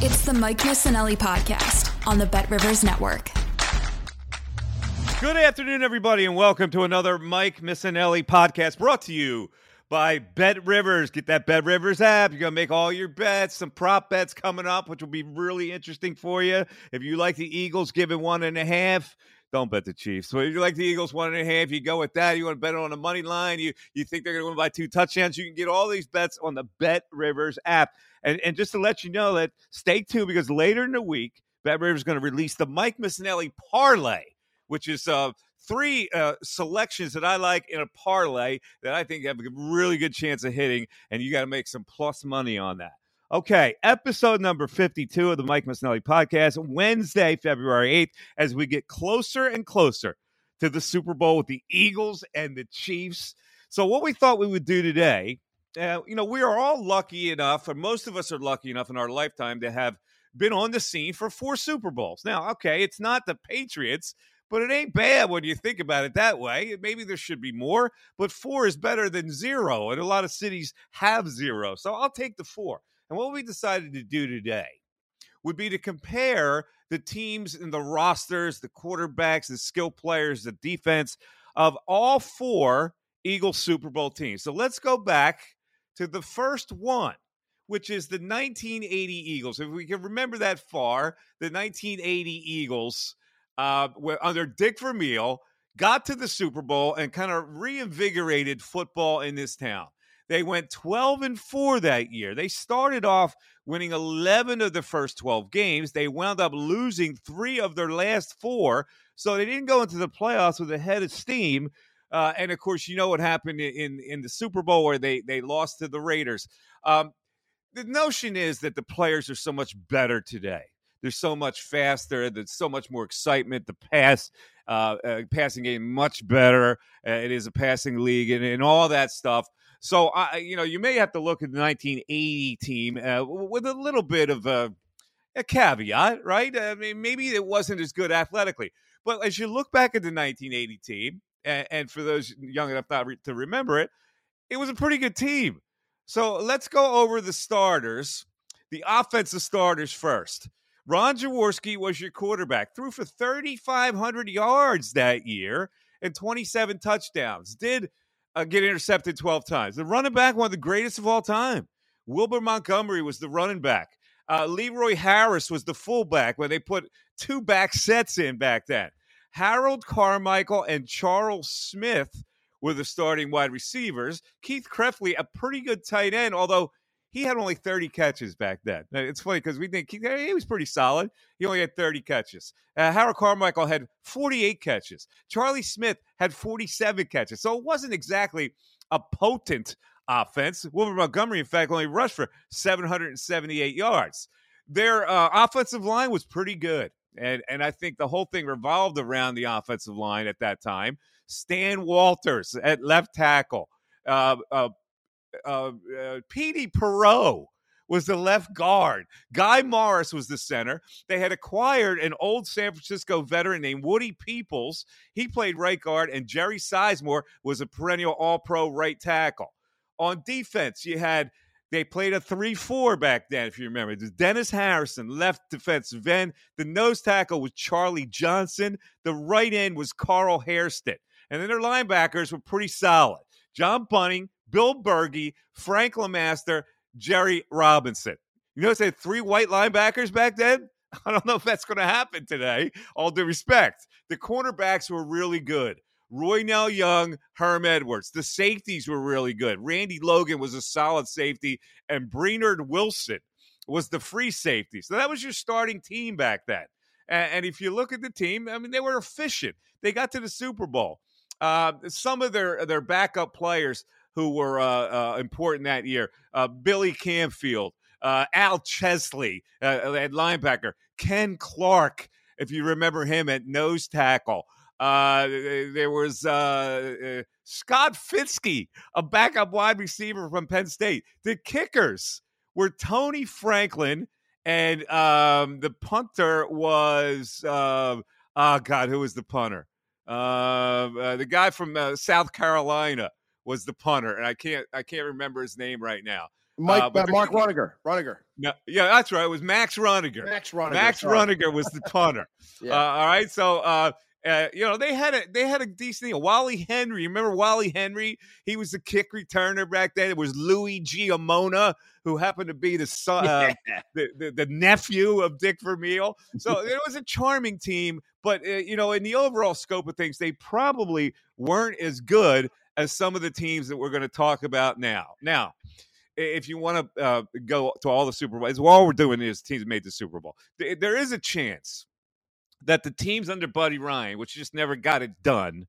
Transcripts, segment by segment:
It's the Mike Missanelli podcast on the Bet Rivers Network. Good afternoon, everybody, and welcome to another Mike Missanelli podcast brought to you by Bet Rivers. Get that Bet Rivers app. You're going to make all your bets, some prop bets coming up, which will be really interesting for you. If you like the Eagles giving one and a half, don't bet the Chiefs. If you like the Eagles one and a half, you go with that. You want to bet on the money line. You you think they're going to win by two touchdowns. You can get all these bets on the Bet Rivers app. And and just to let you know that stay tuned because later in the week, Bet Rivers is going to release the Mike Missanelli parlay, which is uh three uh, selections that I like in a parlay that I think have a really good chance of hitting, and you got to make some plus money on that. Okay, episode number 52 of the Mike Missanelli podcast, Wednesday, February 8th, as we get closer and closer to the Super Bowl with the Eagles and the Chiefs. So, what we thought we would do today, uh, you know, we are all lucky enough, and most of us are lucky enough in our lifetime to have been on the scene for four Super Bowls. Now, okay, it's not the Patriots, but it ain't bad when you think about it that way. Maybe there should be more, but four is better than zero, and a lot of cities have zero. So I'll take the four. And what we decided to do today would be to compare the teams and the rosters, the quarterbacks, the skill players, the defense of all four Eagle Super Bowl teams. So let's go back to the first one, which is the 1980 Eagles. If we can remember that far, the 1980 Eagles uh, under Dick Vermeil got to the Super Bowl and kind of reinvigorated football in this town. They went 12 and 4 that year. They started off winning 11 of the first 12 games. They wound up losing 3 of their last 4. So they didn't go into the playoffs with a head of steam. Uh, and of course, you know what happened in in the Super Bowl where they they lost to the Raiders. Um, the notion is that the players are so much better today. They're so much faster. There's so much more excitement. The pass, uh, uh, passing game much better. Uh, it is a passing league and, and all that stuff. So, I, you know, you may have to look at the 1980 team uh, with a little bit of a, a caveat, right? I mean, maybe it wasn't as good athletically. But as you look back at the 1980 team, and, and for those young enough not re- to remember it, it was a pretty good team. So let's go over the starters, the offensive starters first. Ron Jaworski was your quarterback, threw for 3,500 yards that year and 27 touchdowns. Did uh, get intercepted 12 times. The running back, one of the greatest of all time. Wilbur Montgomery was the running back. Uh, Leroy Harris was the fullback when they put two back sets in back then. Harold Carmichael and Charles Smith were the starting wide receivers. Keith Krepfle, a pretty good tight end, although he had only 30 catches back then. It's funny because we think he, he, was pretty solid. He only had 30 catches. Uh, Harold Carmichael had 48 catches. Charlie Smith had 47 catches. So it wasn't exactly a potent offense. Wilbur Montgomery, in fact, only rushed for 778 yards. Their uh, offensive line was pretty good. And, and I think the whole thing revolved around the offensive line at that time. Stan Walters at left tackle. Uh, uh, uh, uh, Petey Perot was the left guard. Guy Morris was the center. They had acquired an old San Francisco veteran named Woody Peoples. He played right guard, and Jerry Sizemore was a perennial all pro right tackle. On defense, you had they played a 3 4 back then, if you remember. There's Dennis Harrison, left defensive end. The nose tackle was Charlie Johnson. The right end was Carl Hairston. And then their linebackers were pretty solid. John Bunting, Bill Bergey, Frank LeMaster, Jerry Robinson. You notice they had three white linebackers back then? I don't know if that's going to happen today, all due respect. The cornerbacks were really good. Roynell Young, Herm Edwards. The safeties were really good. Randy Logan was a solid safety, and Brenard Wilson was the free safety. So that was your starting team back then. And, if you look at the team, I mean, they were efficient. They got to the Super Bowl. Uh, some of their their backup players who were uh, uh, important that year: uh, Billy Campfield, uh, Al Chesley uh, at linebacker, Ken Clarke, if you remember him at nose tackle. There was uh, Scott Fitzkee, a backup wide receiver from Penn State. The kickers were Tony Franklin, and um, the punter was uh, oh God, who was the punter? Uh, uh, the guy from uh, South Carolina was the punter, and I can't I can't remember his name right now. Mike uh, Mark Runager. Runager. No, yeah, that's right. It was Max Runager. Max Runager. Max sorry. Runager was the punter. yeah. all right, so uh, you know, they had a they had a decent thing. Wally Henry, remember Wally Henry? He was the kick returner back then. It was Louis Giammona, who happened to be the son, uh, the, the, the nephew of Dick Vermeil. So it was a charming team, but uh, you know, in the overall scope of things, they probably weren't as good as some of the teams that we're going to talk about now. Now, if you want to uh, go to all the Super Bowls, all we're doing is teams made the Super Bowl. There is a chance that the teams under Buddy Ryan, which just never got it done,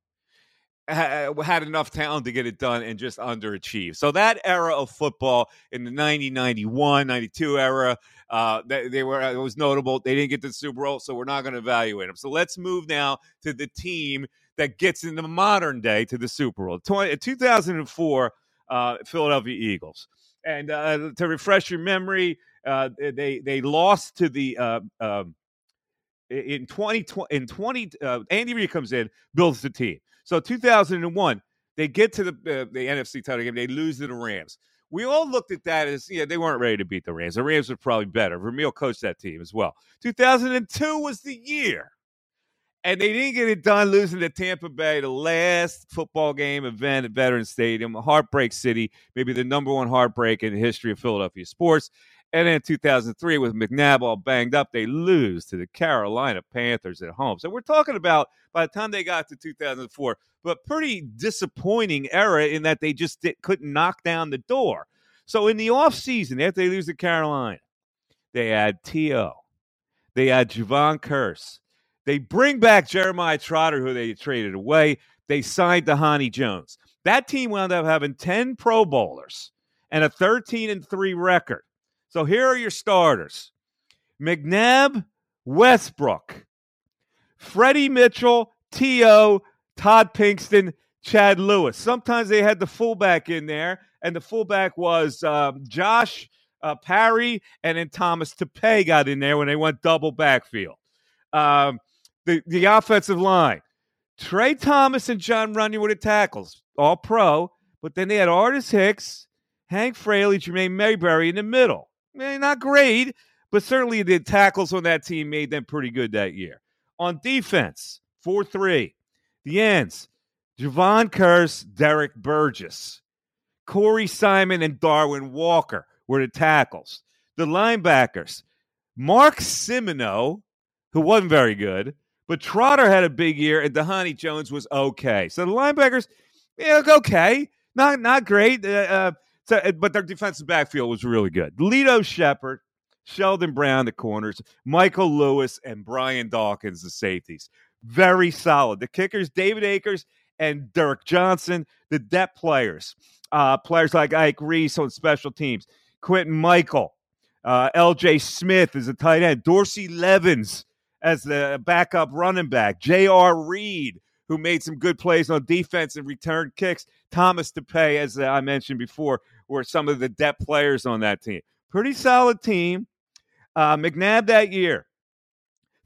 had enough talent to get it done and just underachieved. So that era of football in the 90, 91, 92 era, uh, they, they, were it was notable. They didn't get to the Super Bowl, so we're not going to evaluate them. So let's move now to the team that gets in the modern day to the Super Bowl. 20, 2004, uh, Philadelphia Eagles. And uh, to refresh your memory, uh, they they lost to the uh, um, in 2020 in 20 uh, Andy Reid comes in, builds the team. So 2001, they get to the uh, the NFC title game, they lose to the Rams. We all looked at that as yeah, they weren't ready to beat the Rams. The Rams were probably better. Vermeil coached that team as well. 2002 was the year. And they didn't get it done losing to Tampa Bay, the last football game event at Veterans Stadium, Heartbreak City, maybe the number one heartbreak in the history of Philadelphia sports. And in 2003, with McNabb all banged up, they lose to the Carolina Panthers at home. So we're talking about by the time they got to 2004, but pretty disappointing era in that they just did, couldn't knock down the door. So in the offseason, after they lose to Carolina, they add T.O., they add Jevon Kearse. They bring back Jeremiah Trotter, who they traded away. They signed Dhani Jones. That team wound up having 10 Pro Bowlers and a 13 and 3 record. So here are your starters McNabb, Westbrook, Freddie Mitchell, T.O., Todd Pinkston, Chad Lewis. Sometimes they had the fullback in there, and the fullback was um, Josh uh, Parry, and then Thomas Tapeh got in there when they went double backfield. Um, the, the offensive line, Tra Thomas and Jon Runyan were the tackles, all pro, but then they had Artis Hicks, Hank Fraley, Jermane Mayberry in the middle not great, but certainly the tackles on that team made them pretty good that year. On defense, 4 3, the ends, Jevon Kearse, Derrick Burgess, Corey Simon, and Darwin Walker were the tackles. The linebackers, Mark Simoneau, who wasn't very good, but Trotter had a big year, and Dhani Jones was okay. So the linebackers, yeah, okay, not not great. Uh, uh, so, uh, but their defensive backfield was really good. Lito Sheppard, Sheldon Brown, the corners, Michael Lewis, and Brian Dawkins, the safeties. Very solid. The kickers, David Akers and Derrick Johnson, the depth players. Uh, players like Ike Reese on special teams, Quintin Mikell, uh, LJ Smith is a tight end, Dorsey Levens as the backup running back, J.R. Reed, who made some good plays on defense and returned kicks, Thomas Tapeh, as I mentioned before, were some of the depth players on that team. Pretty solid team. Uh, McNabb that year,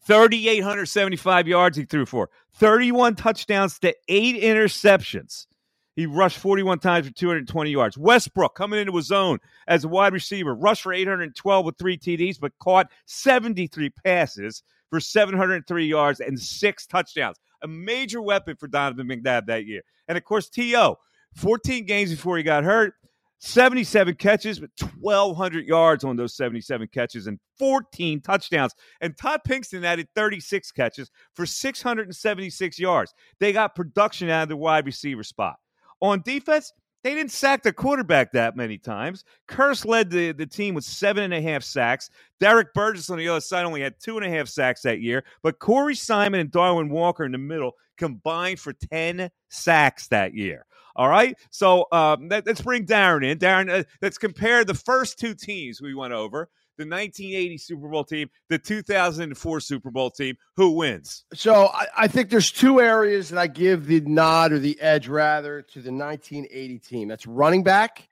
3,875 yards he threw for, 31 touchdowns to eight interceptions. He rushed 41 times for 220 yards. Westbrook coming into his zone as a wide receiver, rushed for 812 with three TDs, but caught 73 passes for 703 yards and six touchdowns. A major weapon for Donovan McNabb that year. And of course, T.O., 14 games before he got hurt, 77 catches, with 1,200 yards on those 77 catches and 14 touchdowns. And Todd Pinkston added 36 catches for 676 yards. They got production out of the wide receiver spot. On defense, they didn't sack the quarterback that many times. Kearse led the, the team with seven and a half sacks. Derrick Burgess on the other side only had two and a half sacks that year. But Corey Simon and Darwin Walker in the middle combined for 10 sacks that year. All right. So um, let, us bring Darren in. Darren, uh, let's compare the first two teams we went over the 1980 Super Bowl team, the 2004 Super Bowl team. Who wins? So I, I, think there's two areas that I give the nod or the edge rather to the 1980 team. That's running back.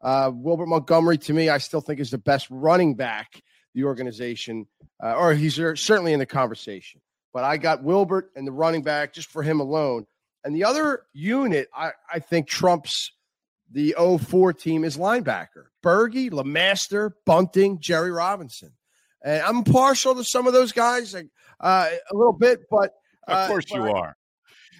Uh, Wilbert Montgomery, to me, I still think is the best running back the organization, uh, or he's certainly in the conversation. But I got Wilbert and the running back just for him alone. And the other unit, I, I think trumps the 04 team is linebacker. Bergey, LeMaster, Bunting, Jerry Robinson. And I'm partial to some of those guys uh, a little bit, but. Uh, of course you are.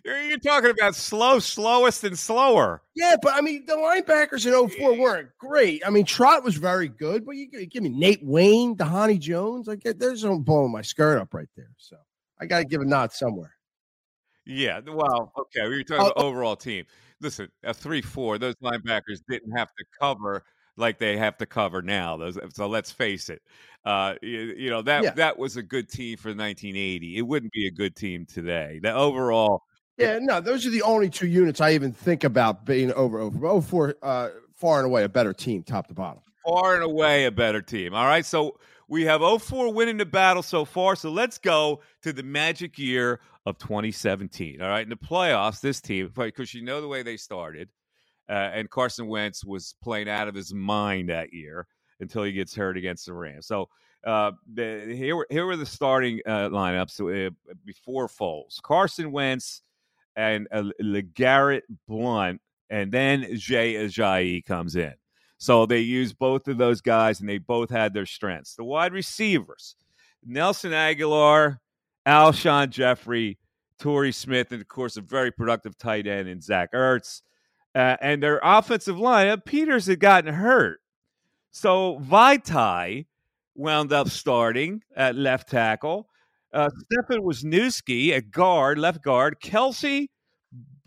You're talking about slow, slowest, and slower. Yeah, but I mean, the linebackers in 04 weren't great. I mean, Trot was very good, but you give me Nate Wayne, Dhani Jones. Like, there's no blowing my skirt up right there. So I got to give a nod somewhere. Yeah, well, okay. We were talking oh, about oh. overall team. Listen, a three-four. Those linebackers didn't have to cover like they have to cover now. Those, so let's face it. Uh, you, you, know that yeah. that was a good team for 1980. It wouldn't be a good team today. The overall. Yeah, no, those are the only two units I even think about being over over. 04, uh, far and away a better team, top to bottom. Far and away a better team. All right, so we have 04 winning the battle so far. So let's go to the magic year of 2017. All right, in the playoffs, this team, because you know the way they started, uh, and Carson Wentz was playing out of his mind that year until he gets hurt against the Rams. So uh, the, here, were, here were the starting uh, lineups uh, before Foles: Carson Wentz and uh, LeGarrette Blount, and then Jay Ajayi comes in. So they used both of those guys, and they both had their strengths. The wide receivers: Nelson Agholor, Alshon Jeffery, Torrey Smith, and of course a very productive tight end in Zach Ertz. Uh, and their offensive line, Peters had gotten hurt. So Vaitai wound up starting at left tackle. Uh, Stefan Wisniewski at guard, left guard. Kelce,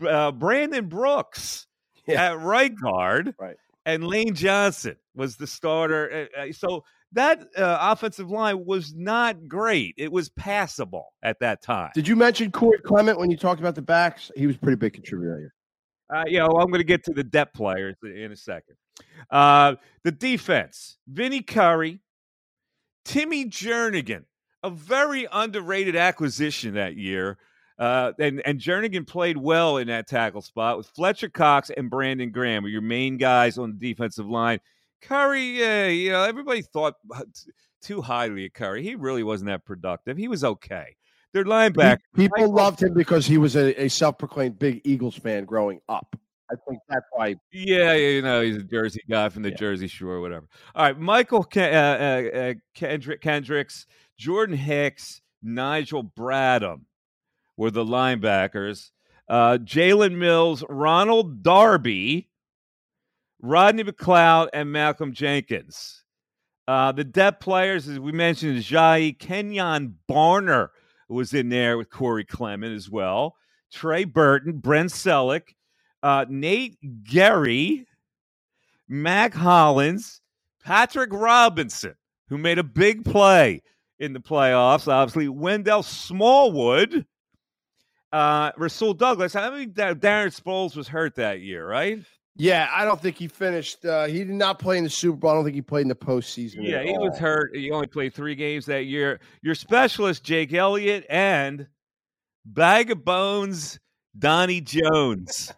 uh, Brandon Brooks yeah. at right guard. Right. And Lane Johnson was the starter. Uh, uh, so that uh, offensive line was not great. It was passable at that time. Did you mention Corey Clement when you talked about the backs? He was a pretty big contributor here. Uh, yeah, well, I'm going to get to the depth players in a second. Uh, the defense: Vinny Curry, Timmy Jernigan, a very underrated acquisition that year. Uh, and and Jernigan played well in that tackle spot with Fletcher Cox and Brandon Graham, were your main guys on the defensive line. Curry, yeah, you know, everybody thought too highly of Curry. He really wasn't that productive. He was okay. Their linebacker. People loved him because he was a, a self-proclaimed big Eagles fan growing up. I think that's why. Yeah, you know, he's a Jersey guy from the yeah. Jersey Shore, whatever. All right, Michael uh, uh, uh, Kendrick, Kendricks, Jordan Hicks, Nigel Bradham were the linebackers. Uh, Jalen Mills, Ronald Darby, Rodney McLeod, and Malcolm Jenkins. Uh, the depth players, as we mentioned, Jai Kenjon Barner was in there with Corey Clement as well. Trey Burton, Brent Celek, uh, Nate Gerry, Mack Hollins, Patrick Robinson, who made a big play in the playoffs, obviously, Wendell Smallwood, uh, Rasul Douglas. I mean, Darren Sproles was hurt that year, right? Yeah, I don't think he finished. Uh, he did not play in the Super Bowl. I don't think he played in the postseason. Yeah, he all. was hurt. He only played three games that year. Your specialist, Jake Elliott, and bag of bones, Donnie Jones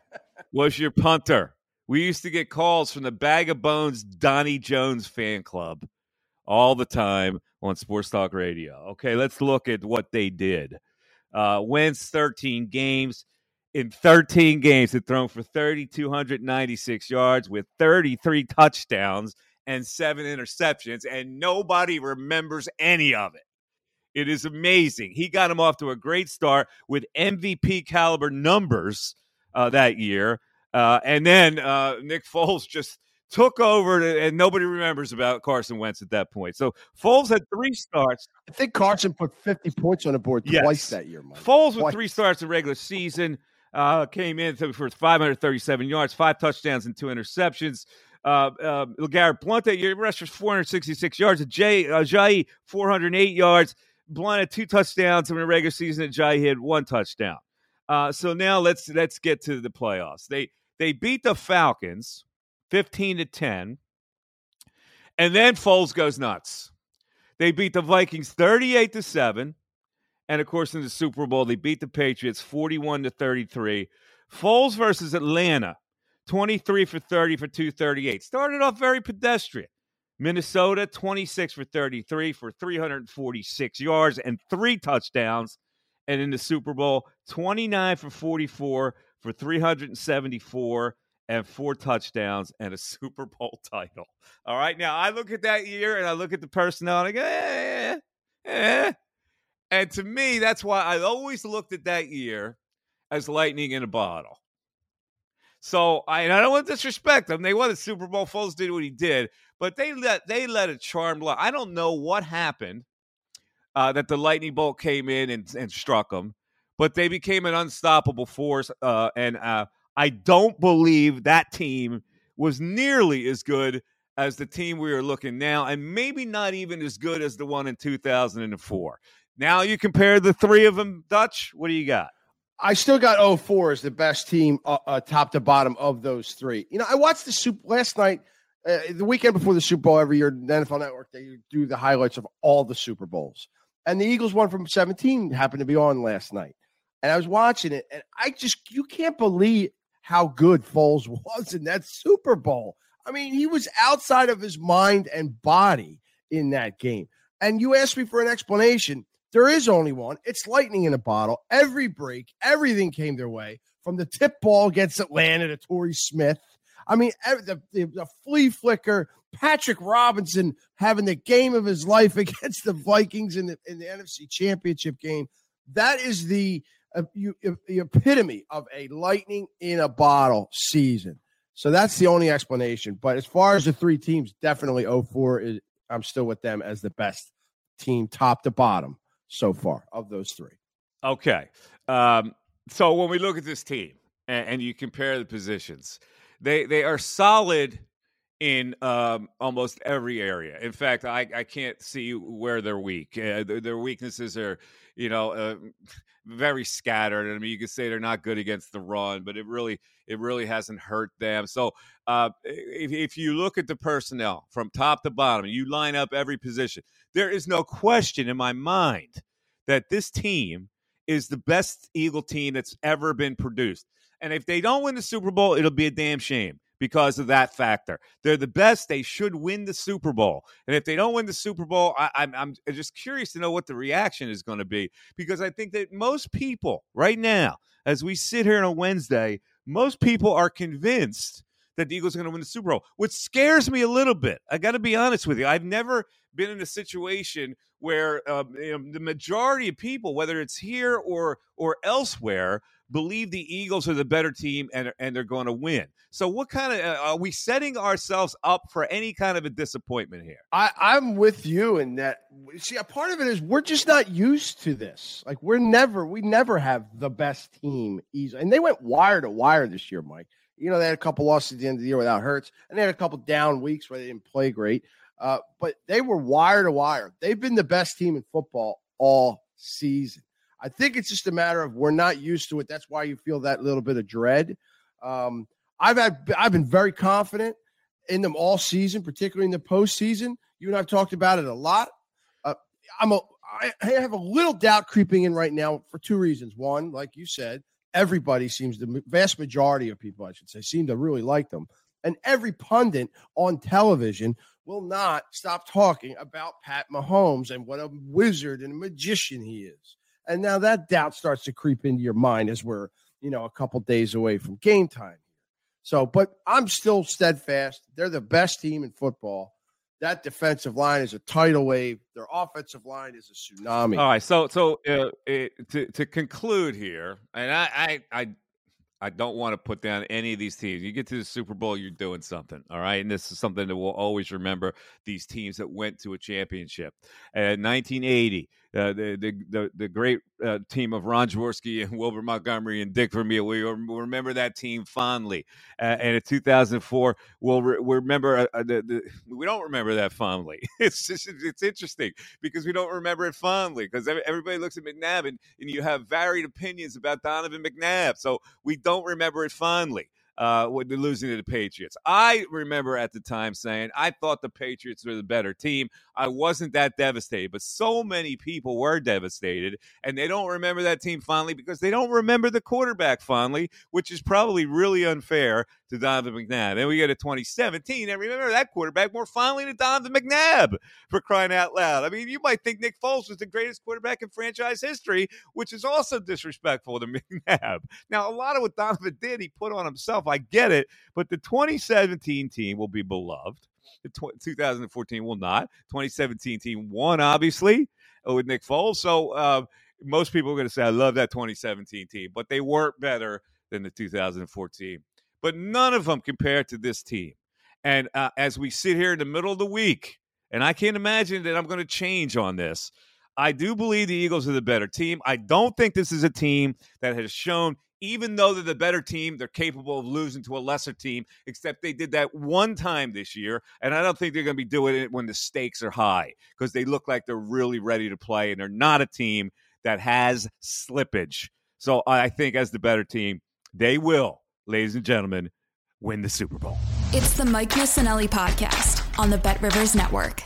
was your punter. We used to get calls from the Bag of Bones Donnie Jones fan club all the time on Sports Talk Radio. Okay, let's look at what they did. Uh, Wentz 13 games. In 13 games, had thrown for 3,296 yards with 33 touchdowns and seven interceptions, and nobody remembers any of it. It is amazing. He got him off to a great start with MVP caliber numbers uh, that year. Uh, and then uh, Nick Foles just took over, to, and nobody remembers about Carson Wentz at that point. So Foles had three starts. I think Carson put 50 points on the board Yes. twice that year, Mike. Foles with three starts in regular season uh, came in for 537 yards, five touchdowns, and two interceptions. Uh, uh, LeGarrette Blount that year rushed for 466 yards. Jay uh, Jai 408 yards. Blount had two touchdowns in the regular season. And Jai had one touchdown. Uh, so now let's let's get to the playoffs. They they beat the Falcons 15 to 10, and then Foles goes nuts. They beat the Vikings 38 to 7. And of course, in the Super Bowl, they beat the Patriots 41 to 33. Foles versus Atlanta, 23 for 30 for 238. Started off very pedestrian. Minnesota, 26 for 33 for 346 yards and three touchdowns. And in the Super Bowl, 29 for 44 for 374 and four touchdowns and a Super Bowl title. All right. Now, I look at that year and I look at the personnel and I go, eh, eh. And to me, that's why I always looked at that year as lightning in a bottle. So I, and I don't want to disrespect them. They won the Super Bowl. Foles did what he did, but they let they let a charm. I don't know what happened uh, that the lightning bolt came in and, and struck them, but they became an unstoppable force. Uh, and uh, I don't believe that team was nearly as good as the team we are looking now, and maybe not even as good as the one in 2004. Now you compare the three of them, Dutch. What do you got? I still got 04 as the best team, uh, uh, top to bottom of those three. You know, I watched the Super last night, uh, the weekend before the Super Bowl. Every year, the NFL Network they do the highlights of all the Super Bowls, and the Eagles one from 17 happened to be on last night, and I was watching it, and I just you can't believe how good Foles was in that Super Bowl. I mean, he was outside of his mind and body in that game. And you asked me for an explanation. There is only one. It's lightning in a bottle. Every break, everything came their way from the tip ball against Atlanta to Torrey Smith. I mean, the, the, the flea flicker, Patrick Robinson having the game of his life against the Vikings in the, in the NFC Championship game. That is the, you, the epitome of a lightning in a bottle season. So that's the only explanation. But as far as the three teams, definitely 04 is, I'm still with them as the best team, top to bottom so far of those three. Okay. Um, so when we look at this team and, and you compare the positions, they they are solid in um, almost every area. In fact, I, I can't see where they're weak. Uh, their, their weaknesses are, you know, uh, very scattered. I mean, you could say they're not good against the run, but it really it really hasn't hurt them. So uh, if, if you look at the personnel from top to bottom, you line up every position. There is no question in my mind that this team is the best Eagle team that's ever been produced. And if they don't win the Super Bowl, it'll be a damn shame because of that factor. They're the best. They should win the Super Bowl. And if they don't win the Super Bowl, I, I'm, I'm just curious to know what the reaction is going to be because I think that most people right now, as we sit here on a Wednesday, most people are convinced that the Eagles are going to win the Super Bowl, which scares me a little bit. I got to be honest with you. I've never been in a situation where um, you know, the majority of people, whether it's here or or elsewhere, believe the Eagles are the better team and and they're going to win. So, what kind of uh, are we setting ourselves up for any kind of a disappointment here? I, I'm with you in that. See, a part of it is we're just not used to this. Like we're never, we never have the best team easily. And they went wire to wire this year, Mike. You know, they had a couple losses at the end of the year without Hurts, and they had a couple down weeks where they didn't play great. Uh, but they were wire to wire. They've been the best team in football all season. I think it's just a matter of we're not used to it. That's why you feel that little bit of dread. Um, I've had I've been very confident in them all season, particularly in the postseason. You and I've talked about it a lot. Uh, I'm a I have a little doubt creeping in right now for two reasons. One, like you said, everybody seems the vast majority of people, I should say, seem to really like them. And every pundit on television will not stop talking about Pat Mahomes and what a wizard and a magician he is. And now that doubt starts to creep into your mind as we're, you know, a couple days away from game time. So, but I'm still steadfast. They're the best team in football. That defensive line is a tidal wave. Their offensive line is a tsunami. All right, so so uh, it, to to conclude here, and I I I, I don't want to put down any of these teams. You get to the Super Bowl, you're doing something, all right, and this is something that we'll always remember. These teams that went to a championship. Uh, 1980, uh, the, the, the the great uh, team of Ron Jaworski and Wilbur Montgomery and Dick Vermeil. We remember that team fondly. Uh, and in 2004, we'll, re- remember uh, uh, the, the, we don't remember that fondly. it's just, it's interesting because we don't remember it fondly because everybody looks at McNabb and, and you have varied opinions about Donovan McNabb, so we don't remember it fondly uh, with losing to the Patriots. I remember at the time saying I thought the Patriots were the better team. I wasn't that devastated, but so many people were devastated, and they don't remember that team fondly because they don't remember the quarterback fondly, which is probably really unfair to Donovan McNabb. Then we get to 2017, and remember that quarterback more fondly to Donovan McNabb for crying out loud. I mean, you might think Nick Foles was the greatest quarterback in franchise history, which is also disrespectful to McNabb. Now, a lot of what Donovan did, he put on himself. I get it, but the 2017 team will be beloved. The 2014 will not. 2017 team won, obviously, with Nick Foles. So uh, most people are going to say, I love that 2017 team, but they weren't better than the 2014 but none of them compared to this team. And uh, as we sit here in the middle of the week, and I can't imagine that I'm going to change on this. I do believe the Eagles are the better team. I don't think this is a team that has shown, even though they're the better team, they're capable of losing to a lesser team, except they did that one time this year. And I don't think they're going to be doing it when the stakes are high because they look like they're really ready to play and they're not a team that has slippage. So I think as the better team, they will ladies and gentlemen, win the Super Bowl. It's the Mike Missanelli podcast on the Bet Rivers Network.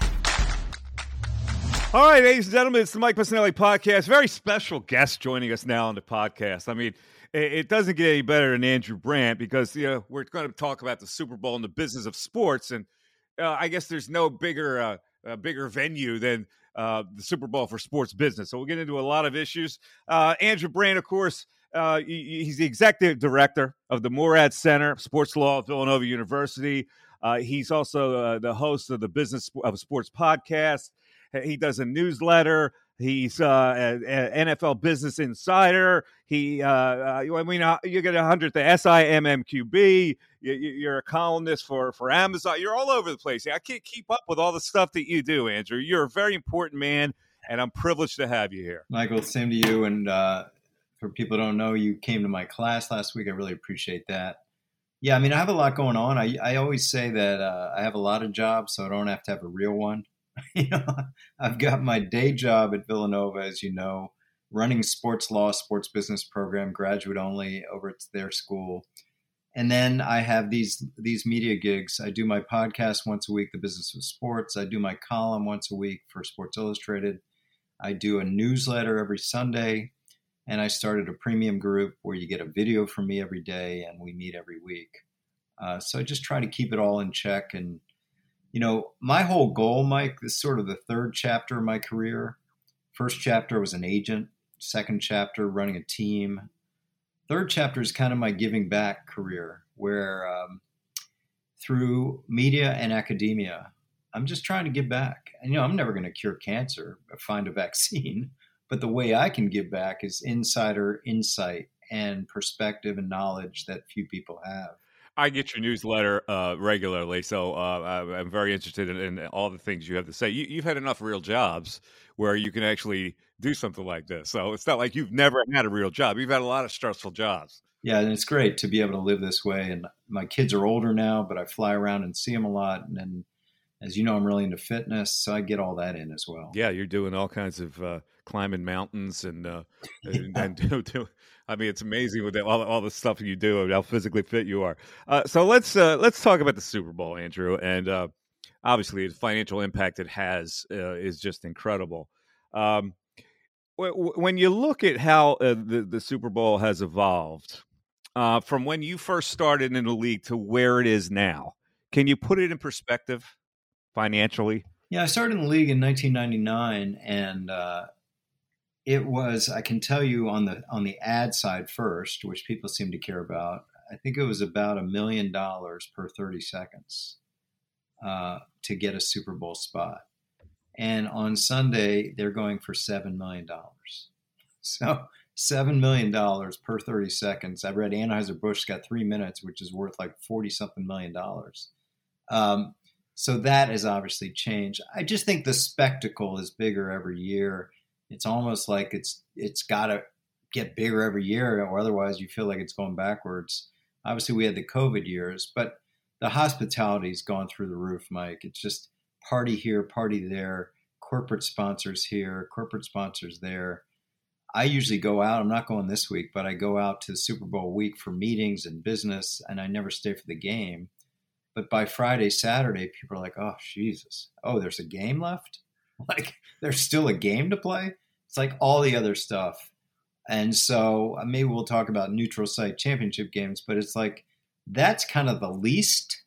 All right, ladies and gentlemen, it's the Mike Missanelli podcast. Very special guest joining us now on the podcast. I mean, it doesn't get any better than Andrew Brandt because you know we're going to talk about the Super Bowl and the business of sports, and uh, I guess there's no bigger uh, uh, bigger venue than uh, the Super Bowl for sports business. So we'll get into a lot of issues. Uh, Andrew Brandt, of course, uh, he's the executive director of the Moorad Center Sports Law at Villanova University. He's also the host of the Business of Sports podcast. He does a newsletter. He's uh, an NFL Business Insider. He, uh, uh, I mean, you get a hundred the SIMMQB. You, are a columnist for for Amazon. You're all over the place. I can't keep up with all the stuff that you do, Andrew. You're a very important man, and I'm privileged to have you here. Michael, same to you. And for people who don't know, you came to my class last week. I really appreciate that. Yeah, I mean, I have a lot going on. I, I always say that uh, I have a lot of jobs, so I don't have to have a real one. you know, I've got my day job at Villanova, as you know, running sports law, sports business program, graduate only over at their school. And then I have these these media gigs. I do my podcast once a week, The Business of Sports. I do my column once a week for Sports Illustrated. I do a newsletter every Sunday and I started a premium group where you get a video from me every day and we meet every week. Uh, so I just try to keep it all in check. And, you know, my whole goal, Mike, this is sort of the third chapter of my career. First chapter was an agent, second chapter, running a team. Third chapter is kind of my giving back career, where um, through media and academia, I'm just trying to give back. And, you know, I'm never going to cure cancer or find a vaccine. But the way I can give back is insider insight and perspective and knowledge that few people have. I get your newsletter uh, regularly, so uh, I'm very interested in, in, all the things you have to say. You, have had enough real jobs where you can actually do something like this. So it's not like you've never had a real job. You've had a lot of stressful jobs. Yeah, and it's great to be able to live this way. And my kids are older now, but I fly around and see them a lot. And, and as you know, I'm really into fitness, so I get all that in as well. Yeah, you're doing all kinds of uh, climbing mountains and uh, and, and do, do, I mean, it's amazing with all all the stuff you do and how physically fit you are. Uh, so let's uh, let's talk about the Super Bowl, Andrew, and uh, obviously the financial impact it has uh, is just incredible. Um, when you look at how uh, the the Super Bowl has evolved uh, from when you first started in the league to where it is now, can you put it in perspective financially? Yeah, I started in the league in 1999, and it was I can tell you on the on the ad side first, which people seem to care about. I think it was about a million dollars per 30 seconds uh, to get a Super Bowl spot. And on Sunday, they're going for $7 million. So $7 million per 30 seconds. I read Anheuser-Busch got three minutes, which is worth like 40 something million dollars. Um, so that has obviously changed. I just think the spectacle is bigger every year. It's almost like it's it's got to get bigger every year, or otherwise you feel like it's going backwards. Obviously, we had the COVID years, but the hospitality's gone through the roof, Mike. It's just party here, party there, corporate sponsors here, corporate sponsors there. I usually go out. I'm not going this week, but I go out to Super Bowl week for meetings and business, and I never stay for the game. But by Friday, Saturday, people are like, "Oh Jesus! Oh, there's a game left. Like there's still a game to play." It's like all the other stuff, and so uh, maybe we'll talk about neutral site championship games. But it's like that's kind of the least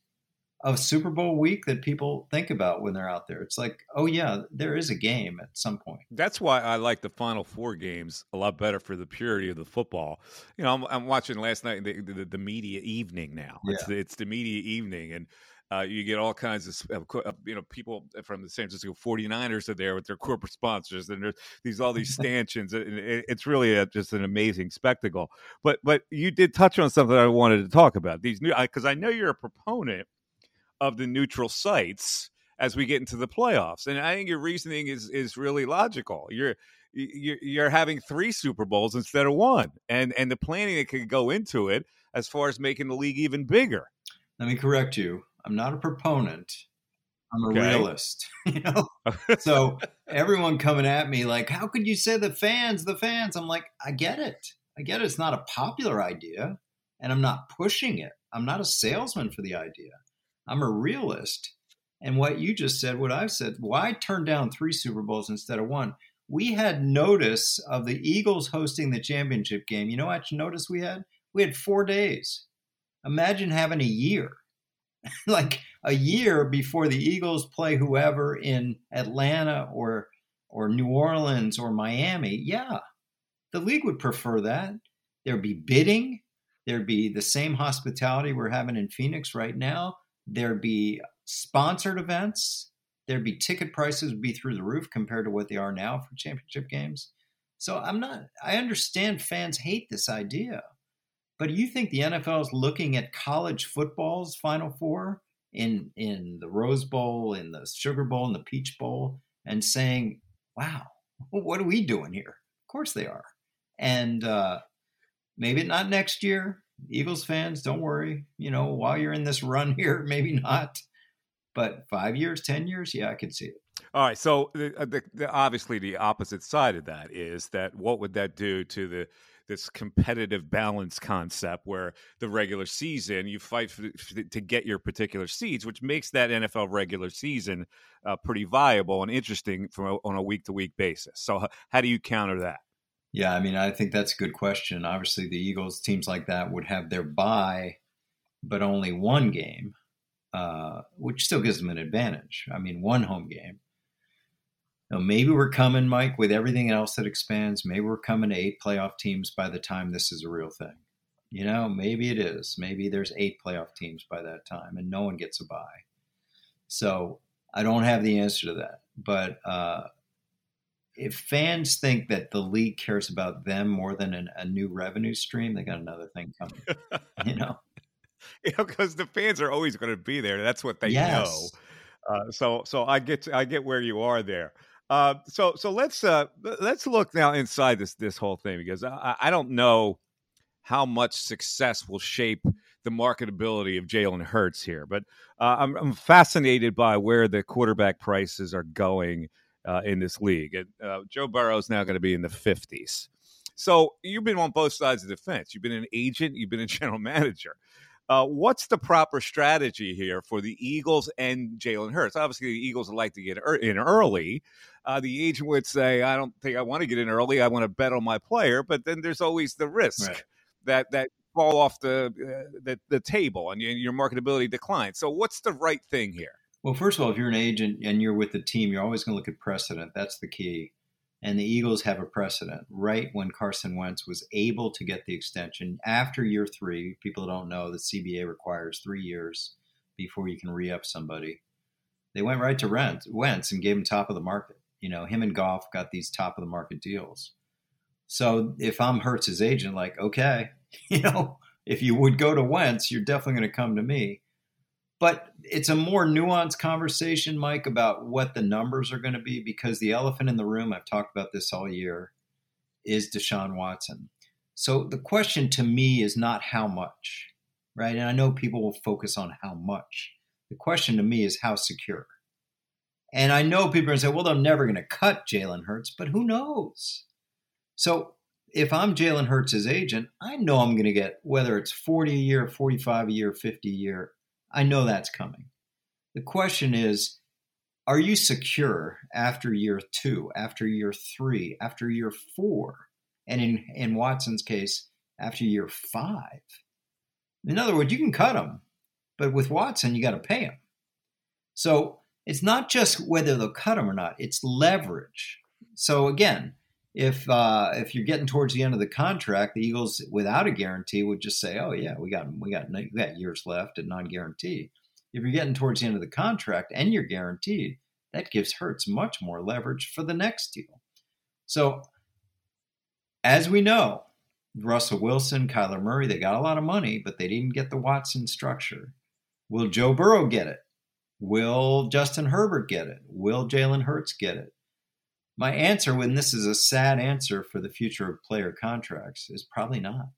of Super Bowl week that people think about when they're out there. It's like, oh yeah, there is a game at some point. That's why I like the Final Four games a lot better for the purity of the football. You know, I'm, I'm watching last night the, the, the, media evening now. Yeah. It's, the, it's the media evening, and uh, you get all kinds of you know people from the San Francisco 49ers are there with their corporate sponsors, and there's these all these stanchions. and it's really a, just an amazing spectacle. But but you did touch on something I wanted to talk about these new because I know you're a proponent of the neutral sites as we get into the playoffs. And I think your reasoning is is really logical. You're you're, you're having three Super Bowls instead of one, and and the planning that could go into it as far as making the league even bigger. Let me correct you. I'm not a proponent. I'm a okay. realist. You know, so everyone coming at me like, "How could you say the fans? The fans?" I'm like, I get it. I get it. It's not a popular idea, and I'm not pushing it. I'm not a salesman for the idea. I'm a realist. And what you just said, what I've said, why turn down three Super Bowls instead of one? We had notice of the Eagles hosting the championship game. You know what notice we had? We had four days. Imagine having a year. like a year before the Eagles play whoever in Atlanta or or New Orleans or Miami. Yeah. The league would prefer that. There'd be bidding. There'd be the same hospitality we're having in Phoenix right now there'd be sponsored events there'd be ticket prices would be through the roof compared to what they are now for championship games so i'm not i understand fans hate this idea but do you think the nfl is looking at college football's final four in in the rose bowl in the sugar bowl in the peach bowl and saying wow what are we doing here of course they are and uh, maybe not next year Eagles fans, don't worry. You know, while you're in this run here, maybe not, but five years, ten years, yeah, I could see it. All right. So, the, uh, the, the, obviously, the opposite side of that is that what would that do to the this competitive balance concept where the regular season you fight for, for, to get your particular seeds, which makes that NFL regular season uh, pretty viable and interesting from a, on a week to week basis. So, how do you counter that? Yeah, I mean, I think that's a good question. Obviously, the Eagles, teams like that, would have their bye, but only one game, uh, which still gives them an advantage. I mean, one home game. Now, maybe we're coming, Mike, with everything else that expands. Maybe we're coming to eight playoff teams by the time this is a real thing. You know, maybe it is. Maybe there's eight playoff teams by that time, and no one gets a bye. So I don't have the answer to that, but uh, if fans think that the league cares about them more than an, a new revenue stream, they got another thing coming. you know, you know, because the fans are always going to be there. That's what they yes. know. Uh, so, so I get I get where you are there. Uh, so, so let's uh, let's look now inside this this whole thing because I, I don't know how much success will shape the marketability of Jalen Hurts here, but uh, I'm, I'm fascinated by where the quarterback prices are going uh, in this league. And uh, Joe Burrow is now going to be in the 50s. So you've been on both sides of the fence. You've been an agent, you've been a general manager. Uh, what's the proper strategy here for the Eagles and Jalen Hurts? Obviously, the Eagles would like to get in early. Uh, the agent would say, "I don't think I want to get in early. I want to bet on my player." But then there's always the risk Right. that that fall off the, uh, the the table and your, your marketability declines. So, what's the right thing here? Well, first of all, if you're an agent and you're with the team, you're always going to look at precedent. That's the key. And the Eagles have a precedent. Right when Carson Wentz was able to get the extension after year three, people don't know the CBA requires three years before you can re up somebody. They went right to rent Wentz and gave him top of the market. You know, him and Goff got these top of the market deals. So if I'm Hurts's agent, like, okay, you know, if you would go to Wentz, you're definitely going to come to me. But it's a more nuanced conversation, Mike, about what the numbers are going to be because the elephant in the room, I've talked about this all year, is Deshaun Watson. So the question to me is not how much, right? And I know people will focus on how much. The question to me is how secure. And I know people are going to say, well, they're never going to cut Jalen Hurts, but who knows? So if I'm Jalen Hurts' agent, I know I'm going to get whether it's 40 a year, 45 a year, 50 a year. I know that's coming. The question is, are you secure after year two, after year three, after year four, and in, in Watson's case, after year five? In other words, you can cut them, but with Watson, you got to pay him. So it's not just whether they'll cut him or not; it's leverage. So again, if uh, if you're getting towards the end of the contract, the Eagles, without a guarantee, would just say, "Oh yeah, we got we got we got years left at non-guarantee." If you're getting towards the end of the contract and you're guaranteed, that gives Hurts much more leverage for the next deal. So, as we know, Russell Wilson, Kyler Murray, they got a lot of money, but they didn't get the Watson structure. Will Joe Burrow get it? Will Justin Herbert get it? Will Jalen Hurts get it? My answer, when this is a sad answer for the future of player contracts, is probably not.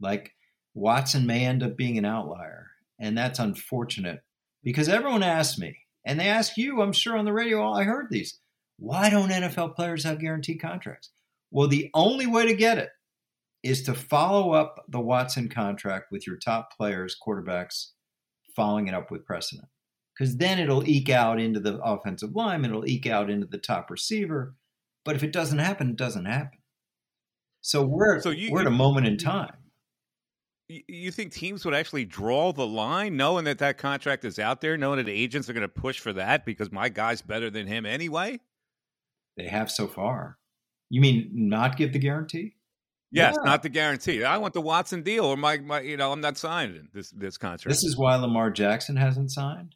Like Watson may end up being an outlier, and that's unfortunate because everyone asks me, and they ask you, I'm sure on the radio, oh, I heard these. Why don't NFL players have guaranteed contracts? Well, the only way to get it is to follow up the Watson contract with your top players, quarterbacks, following it up with precedent because then it'll eke out into the offensive line, it'll eke out into the top receiver. But if it doesn't happen, it doesn't happen. So we're So you- we're at a moment in time. You- think teams would actually draw the line, knowing that that contract is out there, knowing that agents are going to push for that because my guy's better than him anyway? They have so far. You mean not give the guarantee? Yes, Yeah. not the guarantee. I want the Watson deal, or my, my you know, I'm not signing this this contract. This is why Lamar Jackson hasn't signed.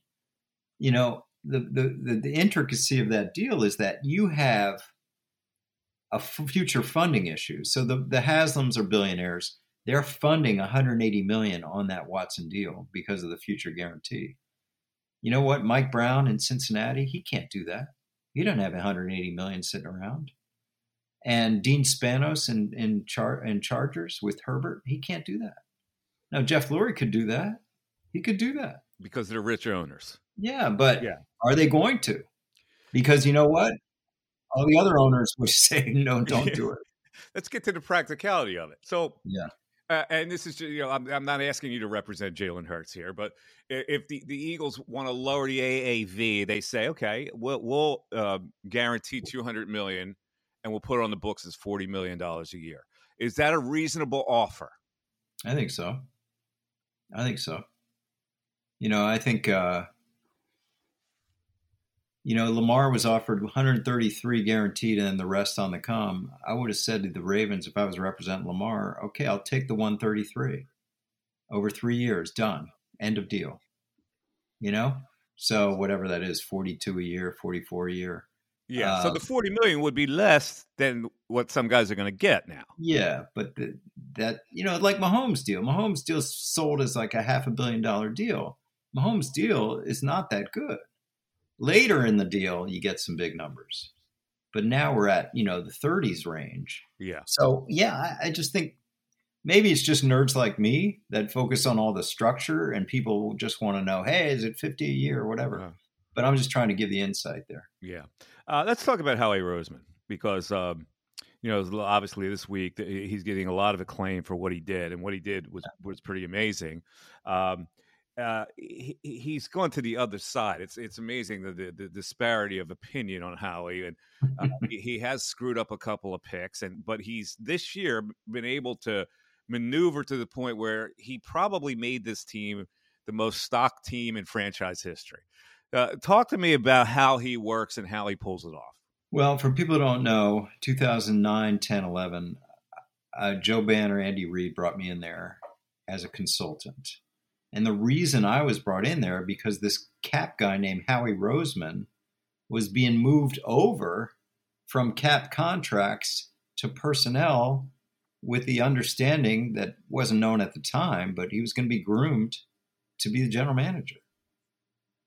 You know, the, the, the, intricacy of that deal is that you have a future funding issue. So the, the Haslams are billionaires. They're funding 180 million on that Watson deal because of the future guarantee. You know what? Mike Brown in Cincinnati, he can't do that. He doesn't have 180 million sitting around. And Dean Spanos in in, Char- in Chargers with Herbert, he can't do that. Now Jeff Lurie could do that. He could do that. Because they're rich owners. Yeah, but Yeah. are they going to? Because you know what? All the other owners would say, no, don't do it. Let's get to the practicality of it. So, Yeah. uh, and this is you know, I'm, I'm not asking you to represent Jalen Hurts here, but if the, the Eagles want to lower the AAV, they say, okay, we'll, we'll uh, guarantee 200 million, and we'll put it on the books as 40 million dollars a year. Is that a reasonable offer? I think so. I think so. You know, I think, uh, you know, Lamar was offered 133 guaranteed and then the rest on the come. I would have said to the Ravens, if I was representing Lamar, okay, I'll take the 133 over three years, done, end of deal. You know? So whatever that is, 42 a year, 44 a year. Yeah. so Uh, the 40 million would be less than what some guys are going to get now. Yeah, but the, that you know, like Mahomes deal. Mahomes deal sold as like a half a billion dollar deal. Mahomes deal is not that good. Later in the deal, you get some big numbers, but now we're at you know the 30s range. Yeah. So yeah, I, I just think maybe it's just nerds like me that focus on all the structure, and people just want to know, hey, is it 50 a year or whatever. Uh-huh. But I'm just trying to give the insight there. Yeah. Uh, let's talk about Howie Roseman because um, you know, obviously this week he's getting a lot of acclaim for what he did, and what he did was was pretty amazing. Um, uh, he, he's gone to the other side. It's it's amazing the, the, the disparity of opinion on Howie, and uh, he, he, has screwed up a couple of picks, and but he's this year been able to maneuver to the point where he probably made this team the most stock team in franchise history. Uh, talk to me about how he works and how he pulls it off. Well, for people who don't know, 2009, 10, 11, uh, Joe Banner, Andy Reid brought me in there as a consultant and the reason I was brought in there because this cap guy named Howie Roseman was being moved over from cap contracts to personnel with the understanding that wasn't known at the time, but he was going to be groomed to be the general manager.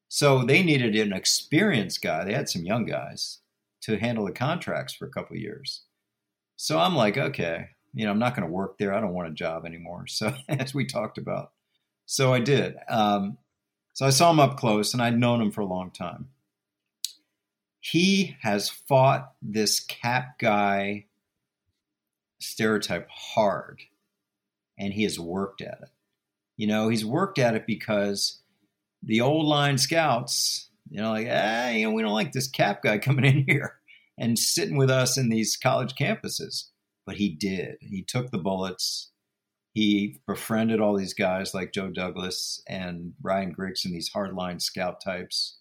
So they needed an experienced guy. They had some young guys to handle the contracts for a couple years. So I'm like, okay, you know, I'm not going to work there. I don't want a job anymore. So as we talked about, so I did. Um, so I saw him up close, and I'd known him for a long time. He has fought this cap guy stereotype hard, and he has worked at it. You know, he's worked at it because the old line scouts, you know, like, ah, you know, we don't like this cap guy coming in here and sitting with us in these college campuses. But he did. He took the bullets he befriended all these guys like Joe Douglas and Ryan Grigson, and these hardline scout types.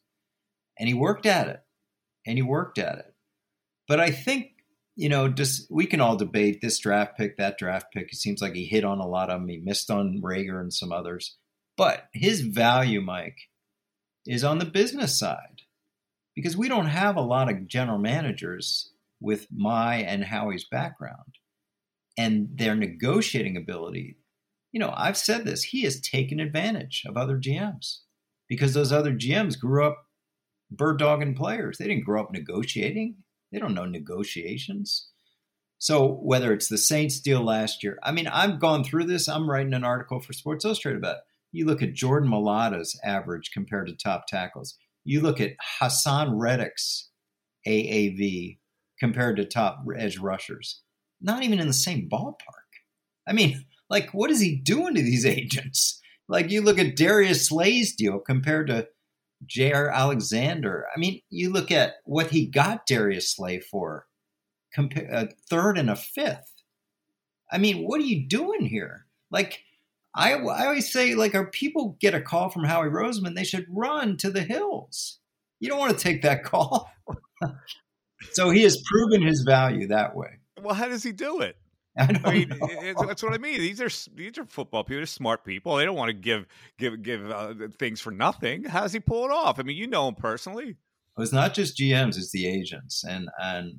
And he worked at it. And he worked at it. But I think, you know, just we can all debate this draft pick, that draft pick. It seems like he hit on a lot of them. He missed on Reagor and some others. But his value, Mike, is on the business side. Because we don't have a lot of general managers with my and Howie's background and their negotiating ability. You know, I've said this, he has taken advantage of other GMs because those other GMs grew up bird dogging players. They didn't grow up negotiating, they don't know negotiations. So whether it's the Saints deal last year, I mean, I've gone through this. I'm writing an article for Sports Illustrated about it. You look at Jordan Mailata's average compared to top tackles. You look at Haason Reddick's AAV compared to top edge rushers not even in the same ballpark. I mean, like, what is he doing to these agents? Like, you look at Darius Slay's deal compared to Jaire Alexander. I mean, you look at what he got Darius Slay for, compa- a third and a fifth. I mean, what are you doing here? Like, I, I always say, like, our people get a call from Howie Roseman, they should run to the hills. You don't want to take that call. so he has proven his value that way. Well, how does he do it? I, I mean, that's what I mean. These are these are football people. They're smart people. They don't want to give give give uh, things for nothing. How does he pull it off? I mean, you know him personally. It's not just GMs; it's the agents, and and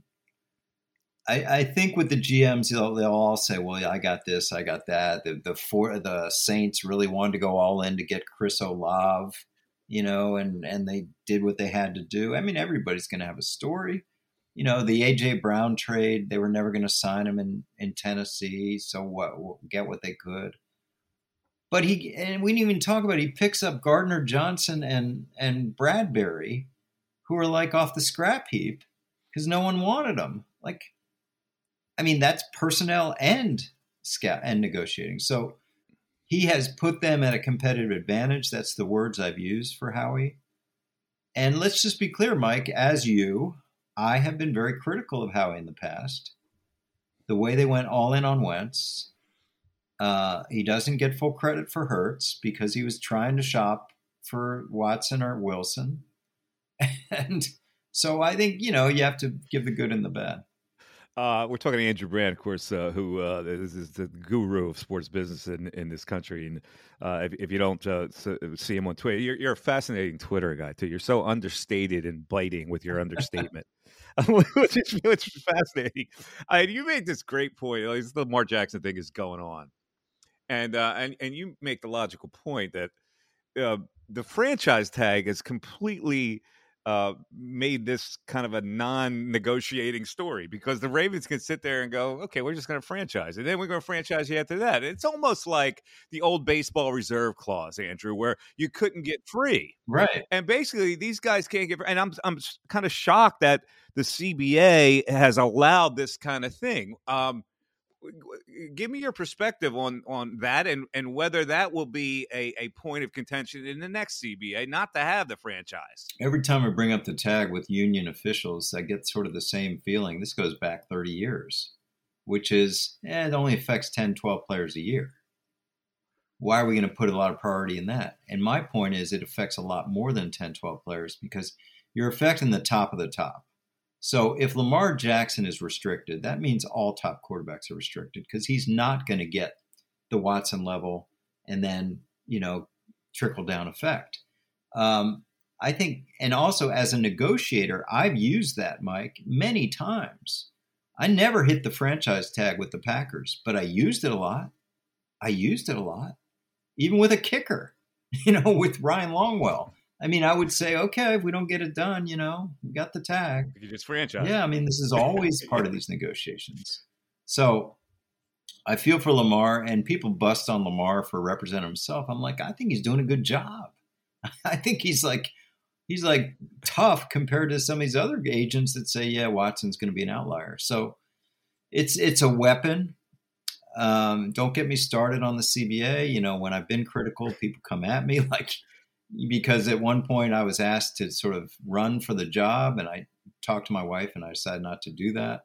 I, I think with the GMs, they'll, they'll all say, "Well, yeah, I got this, I got that." The the four the Saints really wanted to go all in to get Chris Olave, you know, and and they did what they had to do. I mean, everybody's going to have a story you know, the AJ Brown trade, they were never going to sign him in, in Tennessee. So what, get what they could. But he, and we didn't even talk about, it, he picks up Gardner Johnson and, and Bradberry, who are like off the scrap heap because no one wanted them. Like, I mean, that's personnel and scout and negotiating. So he has put them at a competitive advantage. That's the words I've used for Howie. And let's just be clear, Mike, as you, I have been very critical of Howie in the past. The way they went all in on Wentz, uh, he doesn't get full credit for Hurts because he was trying to shop for Watson or Wilson. And so I think, you know, you have to give the good and the bad. Uh, we're talking to Andrew Brandt, of course, uh, who uh, is, is, the guru of sports business in, in this country. And uh, if, if, you don't uh, see him on Twitter, you're, you're, a fascinating Twitter guy too. You're so understated and biting with your understatement, which, is, which is fascinating. I, you made this great point. Like, the Lamar Jackson thing is going on, and uh, and and you make the logical point that the franchise tag is completely uh, made this kind of a non-negotiating story because the Ravens can sit there and go, "Okay, we're just going to franchise, and then we're going to franchise you after that." It's almost like the old baseball reserve clause, Andrew, where you couldn't get free, right? And basically, these guys can't get. And I'm I'm kind of shocked that the CBA has allowed this kind of thing. Um, give me your perspective on on that and and whether that will be a, a point of contention in the next CBA not to have the franchise. Every time I bring up the tag with union officials, I get sort of the same feeling. This goes back 30 years, which is eh, it only affects 10, 12 players a year. Why are we going to put a lot of priority in that? And my point is it affects a lot more than 10, 12 players because you're affecting the top of the top. So if Lamar Jackson is restricted, that means all top quarterbacks are restricted because he's not going to get the Watson level and then, you know, trickle down effect. Um, I think, and also as a negotiator, I've used that, Mike, many times. I never hit the franchise tag with the Packers, but I used it a lot. I used it a lot, even with a kicker, you know, with Ryan Longwell. I mean, I would say, okay, if we don't get it done, you know, we got the tag. You just franchise. Yeah, I mean, this is always part of these negotiations. So I feel for Lamar, and people bust on Lamar for representing himself. I'm like, I think he's doing a good job. I think he's like, he's like tough compared to some of these other agents that say, yeah, Watson's going to be an outlier. So it's it's a weapon. Um, don't get me started on the CBA. You know, when I've been critical, people come at me like because at one point I was asked to sort of run for the job, and I talked to my wife, and I decided not to do that.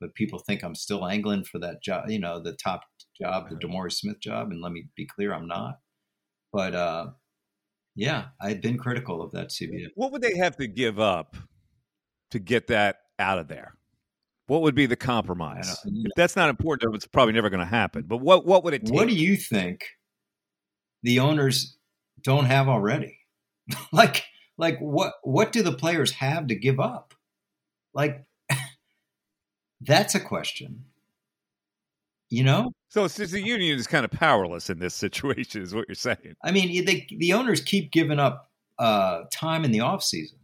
But people think I'm still angling for that job, you know, the top job, the DeMaurice Smith job, and let me be clear, I'm not. But uh, yeah, I've been critical of that CBA. What would they have to give up to get that out of there? What would be the compromise? If that's not important, it's probably never going to happen. But what what would it take? What do you think the owners don't have already? like like what what do the players have to give up? Like that's a question. You know? So it's just the union is kind of powerless in this situation, is what you're saying. I mean, they, the owners keep giving up uh, time in the off season,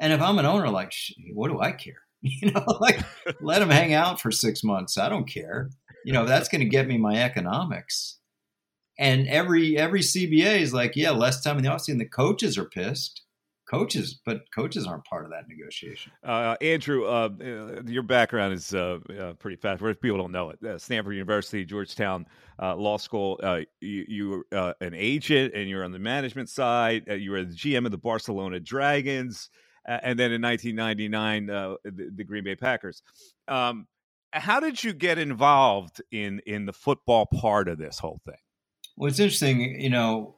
and if I'm an owner, like, what do I care? You know, like let them hang out for six months. I don't care. You know, that's going to get me my economics. And every every CBA is like, yeah, less time in the offseason. The coaches are pissed. Coaches, but coaches aren't part of that negotiation. Uh, Andrew, uh, uh your background is uh, uh pretty fast. People don't know it, uh, Stanford University, Georgetown Law School. you, you were an agent, and you're on the management side. you were the GM of the Barcelona Dragons, and then in 1999, the, the, Green Bay Packers. Um, how did you get involved in in the football part of this whole thing? Well, it's interesting. You know,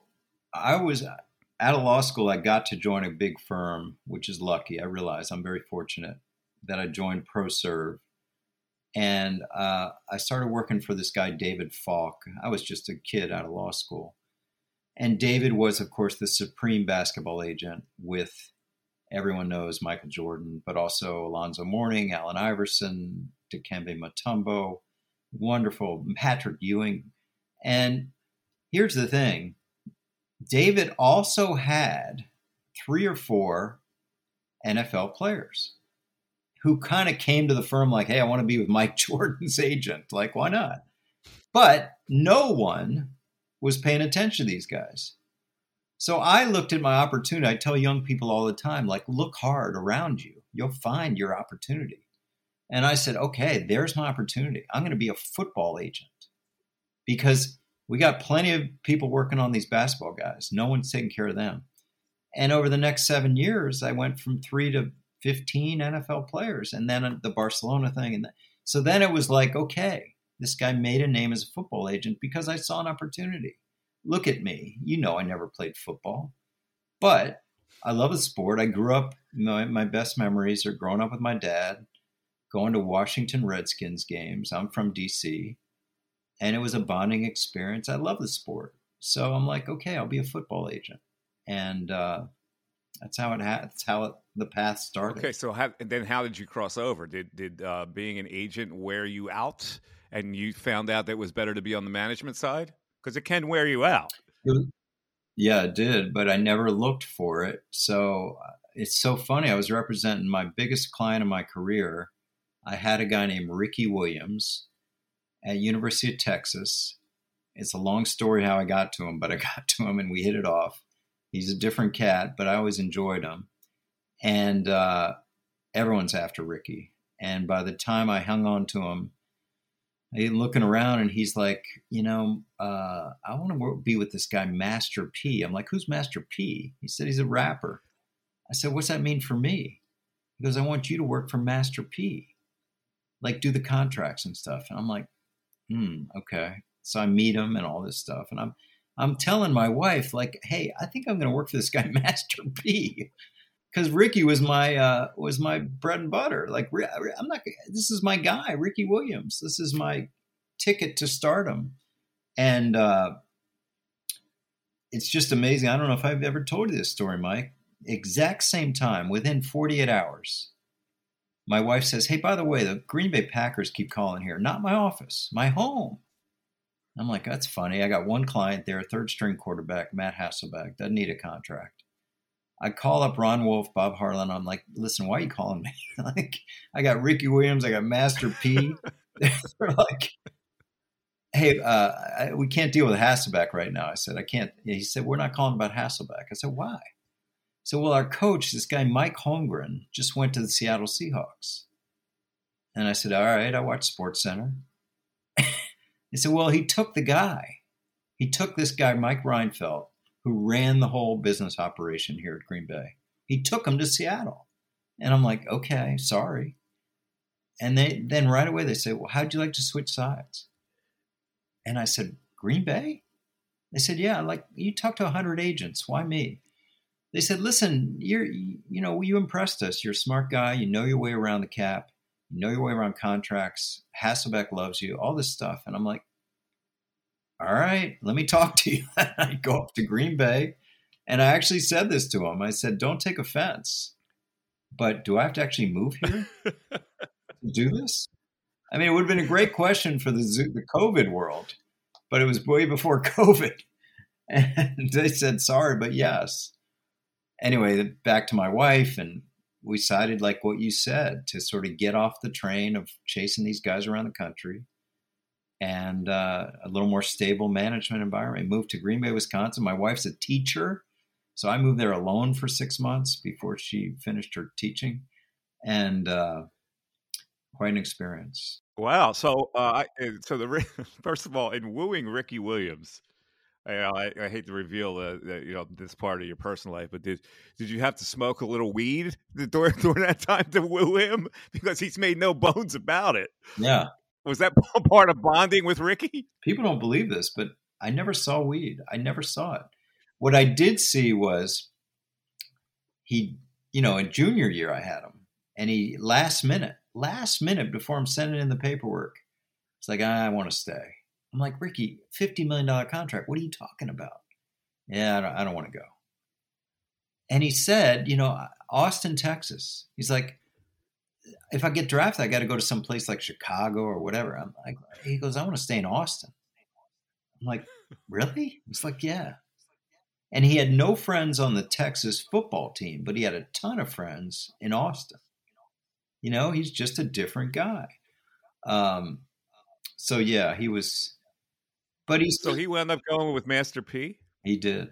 I was out of law school. I got to join a big firm, which is lucky. I realize I'm very fortunate that I joined ProServ. And uh, I started working for this guy, David Falk. I was just a kid out of law school. And David was, of course, the supreme basketball agent with everyone knows Michael Jordan, but also Alonzo Mourning, Allen Iverson, Dikembe Mutombo, wonderful Patrick Ewing. And Here's the thing David also had three or four NFL players who kind of came to the firm like, hey, I want to be with Mike Jordan's agent. Like, why not? But no one was paying attention to these guys. So I looked at my opportunity. I tell young people all the time, like, look hard around you. You'll find your opportunity. And I said, okay, there's my opportunity. I'm going to be a football agent because we got plenty of people working on these basketball guys. No one's taking care of them. And over the next seven years, I went from three to 15 NFL players, and then the Barcelona thing. And so then it was like, okay, this guy made a name as a football agent because I saw an opportunity. Look at me. You know, I never played football, but I love the sport. I grew up, my, my best memories are growing up with my dad, going to Washington Redskins games. I'm from DC and it was a bonding experience. I love the sport, so I'm like, okay, I'll be a football agent, and uh, that's how it. Ha- that's how it, the path started. Okay, so how, then how did you cross over? Did did uh, being an agent wear you out, and you found out that it was better to be on the management side because it can wear you out? Yeah, it did, but I never looked for it. So it's so funny. I was representing my biggest client in my career. I had a guy named Ricky Williams at University of Texas. It's a long story how I got to him, but I got to him and we hit it off. He's a different cat, but I always enjoyed him. And uh, everyone's after Ricky. And by the time I hung on to him, I looking around and he's like, you know, uh, I want to be with this guy, Master P. I'm like, who's Master P? He said he's a rapper. I said, what's that mean for me? He goes, I want you to work for Master P, like do the contracts and stuff. And I'm like, hmm, okay. So I meet him and all this stuff, and I'm I'm telling my wife like, hey, I think I'm going to work for this guy, Master P because Ricky was my uh, was my bread and butter. Like I'm not. This is my guy, Ricky Williams. This is my ticket to stardom, and uh, it's just amazing. I don't know if I've ever told you this story, Mike. Exact same time, within 48 hours, my wife says, "Hey, by the way, the Green Bay Packers keep calling here. Not my office, my home." I'm like, "That's funny. I got one client there, third string quarterback, Matt Hasselbeck. Doesn't need a contract." I call up Ron Wolf, Bob Harlan. I'm like, listen, why are you calling me? like, I got Ricky Williams, I got Master P. They're like, hey, uh, I, we can't deal with Hasselbeck right now. I said, I can't. He said, we're not calling about Hasselbeck. I said, why? So, well, our coach, this guy Mike Holmgren, just went to the Seattle Seahawks. And I said, all right, I watch Sports Center. he said, well, he took the guy. He took this guy, Mike Reinfeldt, who ran the whole business operation here at Green Bay. He took him to Seattle. And I'm like, okay, sorry. And they then right away they say, well, how'd you like to switch sides? And I said, Green Bay? They said, yeah, like you talked to 100 agents. Why me? They said, listen, you're, you know, you impressed us. You're a smart guy. You know your way around the cap. You know your way around contracts. Hasselbeck loves you, all this stuff. And I'm like, all right, let me talk to you. I go up to Green Bay and I actually said this to him. I said, don't take offense, but do I have to actually move here to do this? I mean, it would have been a great question for the, the COVID world, but it was way before COVID. And they said, sorry, but yes. Anyway, back to my wife, and we decided, like what you said, to sort of get off the train of chasing these guys around the country and uh, a little more stable management environment. Moved to Green Bay, Wisconsin. My wife's a teacher, so I moved there alone for six months before she finished her teaching, and uh, quite an experience. Wow! So, uh, so the first of all, in wooing Ricky Williams. I, I, hate to reveal the, you know this part of your personal life, but did did you have to smoke a little weed during, during that time to woo him because he's made no bones about it? Yeah, was that part of bonding with Ricky? People don't believe this, but I never saw weed. I never saw it. What I did see was he, you know, in junior year I had him, and he last minute, last minute before I'm sending in the paperwork, it's like I want to stay. I'm like Ricky, fifty million dollar contract. What are you talking about? Yeah, I don't, I don't want to go. And he said, you know, Austin, Texas. He's like, if I get drafted, I got to go to some place like Chicago or whatever. I'm like, he goes, I want to stay in Austin. I'm like, really? He's like, yeah. And he had no friends on the Texas football team, but he had a ton of friends in Austin. You know, he's just a different guy. Um, so yeah, he was, but he's so he wound up going with Master P. He did,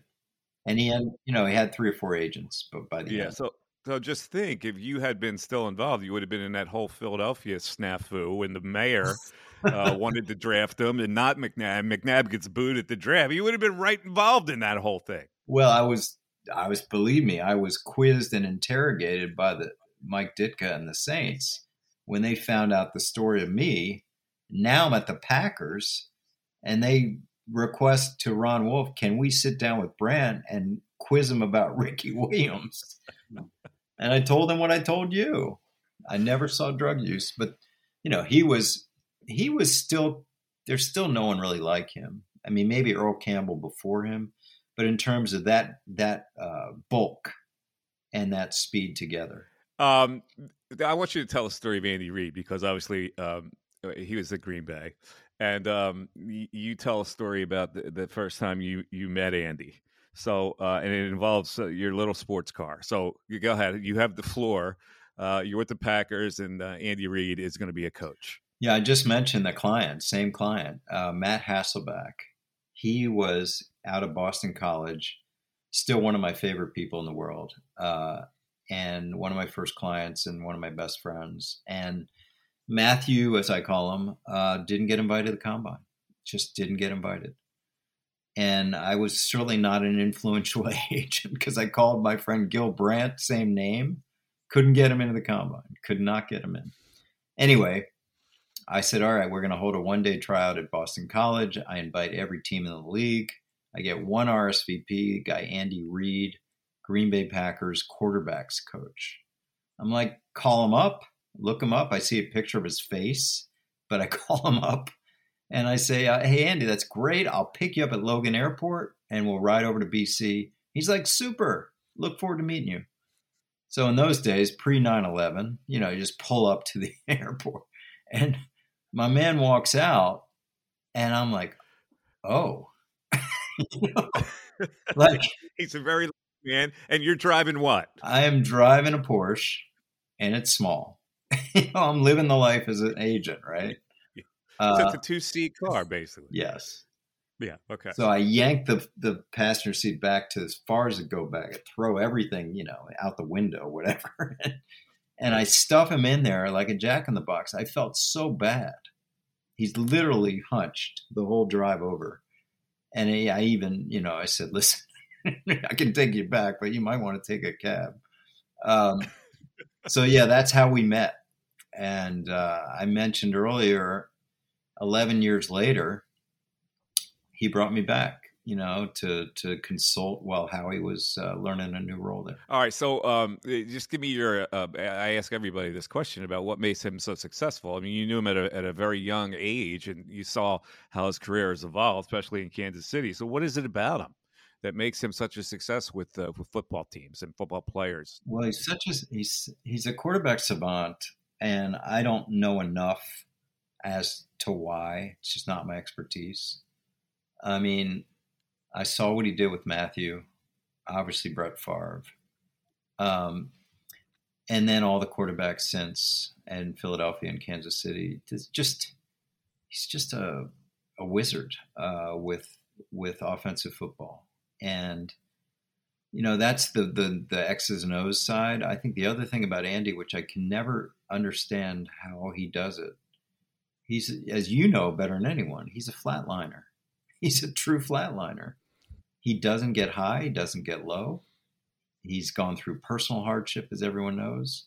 and he had, you know, he had three or four agents, but by the yeah, end, so so just think, if you had been still involved, you would have been in that whole Philadelphia snafu, and the mayor uh, wanted to draft him, and not McNabb. McNabb gets booed at the draft. You would have been right involved in that whole thing. Well, I was, I was. Believe me, I was quizzed and interrogated by the Mike Ditka and the Saints when they found out the story of me. Now I'm at the Packers, and they request to Ron Wolf, can we sit down with Brandt and quiz him about Ricky Williams? And I told him what I told you. I never saw drug use, but you know, he was he was still there's still no one really like him. I mean, maybe Earl Campbell before him, but in terms of that that uh, bulk and that speed together. Um, I want you to tell a story of Andy Reid because obviously um, he was at Green Bay, and um, you, you, tell a story about the, the, first time you you met Andy. So, uh, and it involves uh, your little sports car. So, you go ahead. You have the floor. Uh, you're with the Packers, and uh, Andy Reid is going to be a coach. Yeah, I just mentioned the client, same client, uh, Matt Hasselbeck. He was out of Boston College, still one of my favorite people in the world, uh, and one of my first clients and one of my best friends. And Matthew, as I call him, uh, didn't get invited to the combine. Just didn't get invited. And I was certainly not an influential agent because I called my friend Gil Brandt, same name, couldn't get him into the combine, could not get him in. Anyway, I said, all right, we're going to hold a one day tryout at Boston College. I invite every team in the league. I get one RSVP, guy Andy Reid, Green Bay Packers quarterbacks coach. I'm like, call him up look him up. I see a picture of his face, but I call him up and I say, uh, Hey, Andy, that's great. I'll pick you up at Logan Airport and we'll ride over to BC. He's like, Super. Look forward to meeting you. So in those days, pre 9 11, you know, you just pull up to the airport and my man walks out and I'm like, Oh, you know, like he's a very man. And you're driving what? I am driving a Porsche and it's small. you know, I'm living the life as an agent, right? Uh, so it's a two seat car, basically. Yes. Yeah. Okay. So I yank the the passenger seat back to as far as it go back. I throw everything, you know, out the window, whatever, and I stuff him in there like a jack in the box. I felt so bad. He's literally hunched the whole drive over, and I even, you know, I said, "Listen, I can take you back, but you might want to take a cab." Um, so yeah, that's how we met. And uh, I mentioned earlier, 11 years later, he brought me back, you know, to to consult while Howie was uh, learning a new role there. All right, so um, eh, just give me your. Uh, I ask everybody this question about what makes him so successful. I mean, you knew him at a at a very young age, and you saw how his career has evolved, especially in Kansas City. So, what is it about him? That makes him such a success with uh, with football teams and football players? Well, he's such a he's he's a quarterback savant, and I don't know enough as to why. It's just not my expertise. I mean, I saw what he did with Matthew, obviously Brett Favre, um, and then all the quarterbacks since, and Philadelphia and Kansas City. It's just he's just a a wizard uh, with with offensive football and you know that's the the the X's and O's side. I think the other thing about Andy, which I can never understand how he does it, he's as you know better than anyone. He's a flatliner. He's a true flatliner. He doesn't get high. He doesn't get low. He's gone through personal hardship, as everyone knows.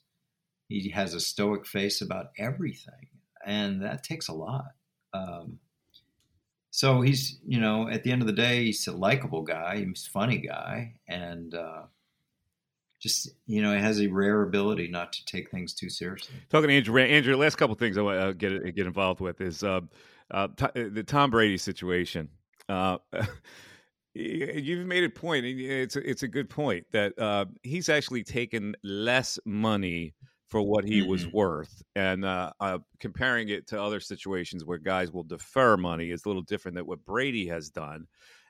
He has a stoic face about everything, and that takes a lot. Um, so he's you know at the end of the day he's a likable guy he's a funny guy and uh, just you know he has a rare ability not to take things too seriously. Talking to andrew andrew last couple things i want to get get involved with is uh, uh, the tom brady situation. Uh, you've made a point it's a, it's a good point that uh, he's actually taken less money for what he mm-hmm. was worth. And uh, uh, comparing it to other situations where guys will defer money is a little different than what Brady has done.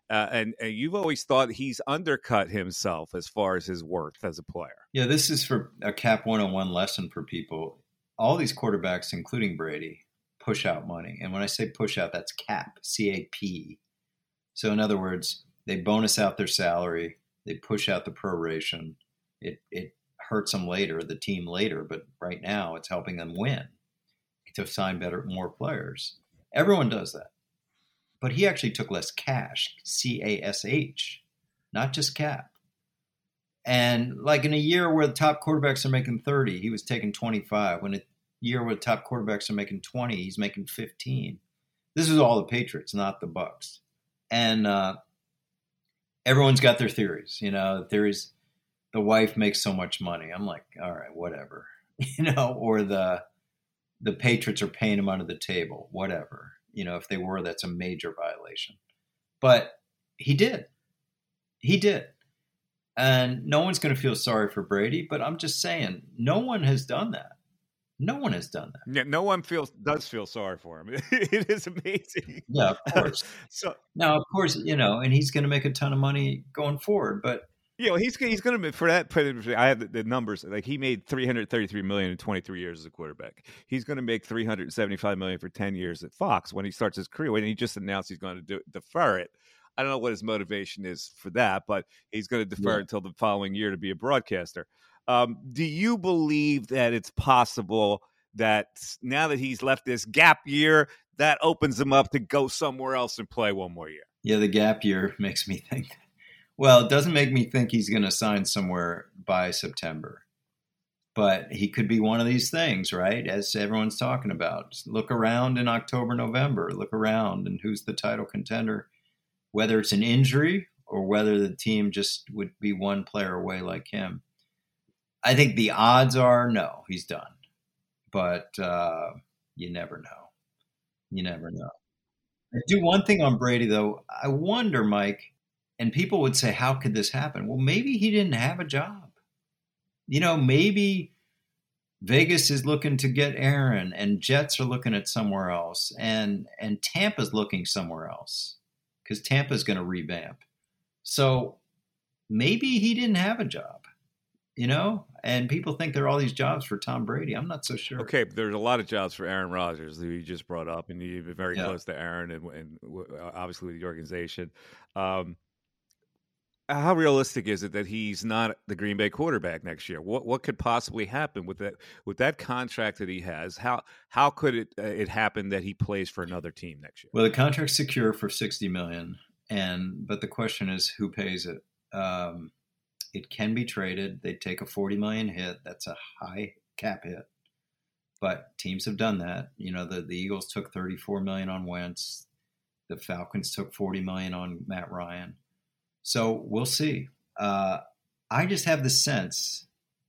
Uh, and, and, you've always thought he's undercut himself as far as his worth as a player. Yeah, this is for a cap 101 lesson for people. All these quarterbacks, including Brady, push out money. And when I say push out, that's cap, C A P. So, in other words, they bonus out their salary, they push out the proration. It, it hurts them later, the team later, but right now it's helping them win to sign better, more players. Everyone does that. But he actually took less cash, C A S H, not just cap. And like in a year where the top quarterbacks are making 30, he was taking 25. When a year where the top quarterbacks are making 20, he's making 15. This is all the Patriots, not the Bucks. And uh, everyone's got their theories. You know, theories the wife makes so much money. I'm like, all right, whatever, you know, or the the Patriots are paying him under the table, whatever. You know, if they were, that's a major violation. But he did. He did. And no one's going to feel sorry for Brady, but I'm just saying, no one has done that. No one has done that. Yeah, no one feels does feel sorry for him. it is amazing. Yeah, of course. so now, of course, you know, and he's going to make a ton of money going forward. But you know, he's he's going to for that. Put I have the, the, numbers. Like he made three hundred thirty three million in twenty three years as a quarterback. He's going to make three hundred seventy five million for ten years at Fox when he starts his career. When he just announced he's going to do, defer it. I don't know what his motivation is for that, but he's going to defer yeah. until the following year to be a broadcaster. Um, do you believe that it's possible that now that he's left this gap year, that opens him up to go somewhere else and play one more year? Yeah, the gap year makes me think. Well, it doesn't make me think he's going to sign somewhere by September, but he could be one of these things, right? As everyone's talking about. Just look around in October, November, look around and who's the title contender, whether it's an injury or whether the team just would be one player away like him. I think the odds are no, he's done. But uh, you never know. You never know. I do one thing on Brady though. I wonder, Mike, and people would say, "How could this happen?" Well, maybe he didn't have a job. You know, maybe Vegas is looking to get Aaron, and Jets are looking at somewhere else, and and Tampa's looking somewhere else because Tampa's going to revamp. So maybe he didn't have a job you know, and people think there are all these jobs for Tom Brady. I'm not so sure. Okay, there's a lot of jobs for Aaron Rodgers who you just brought up, and you've been very yeah. close to Aaron and, and, obviously with the organization. Um, how realistic is it that he's not the Green Bay quarterback next year? What what could possibly happen with that with that contract that he has? How how could it uh, it happen that he plays for another team next year? Well, the contract's secure for sixty million, and but the question is who pays it. Um, it can be traded. They take a 40 million hit. That's a high cap hit. But teams have done that. You know, the, the Eagles took 34 million on Wentz. The Falcons took 40 million on Matt Ryan. So we'll see. Uh, I just have the sense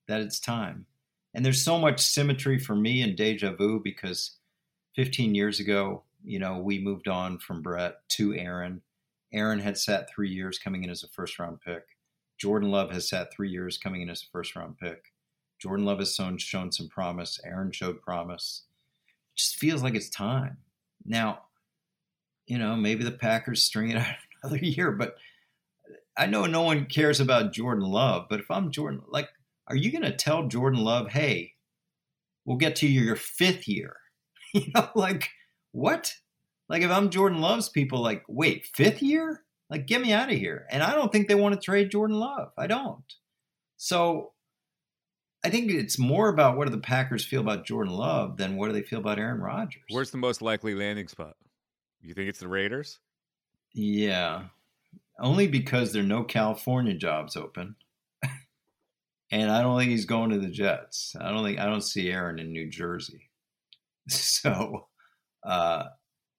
that it's time. And there's so much symmetry for me and deja vu because 15 years ago, you know, we moved on from Brett to Aaron. Aaron had sat three years coming in as a first round pick. Jordan Love has sat three years coming in as a first round pick. Jordan Love has shown, shown some promise. Aaron showed promise. It just feels like it's time. Now, you know, maybe the Packers string it out another year, but I know no one cares about Jordan Love, but if I'm Jordan, like, are you going to tell Jordan Love, hey, we'll get to your fifth year? you know, like, what? Like, if I'm Jordan Love's people, like, wait, fifth year? Like, get me out of here. And I don't think they want to trade Jordan Love. I don't. So I think it's more about what do the Packers feel about Jordan Love than what do they feel about Aaron Rodgers. Where's the most likely landing spot? You think it's the Raiders? Yeah. Only because there are no California jobs open. and I don't think he's going to the Jets. I don't think I don't see Aaron in New Jersey. So uh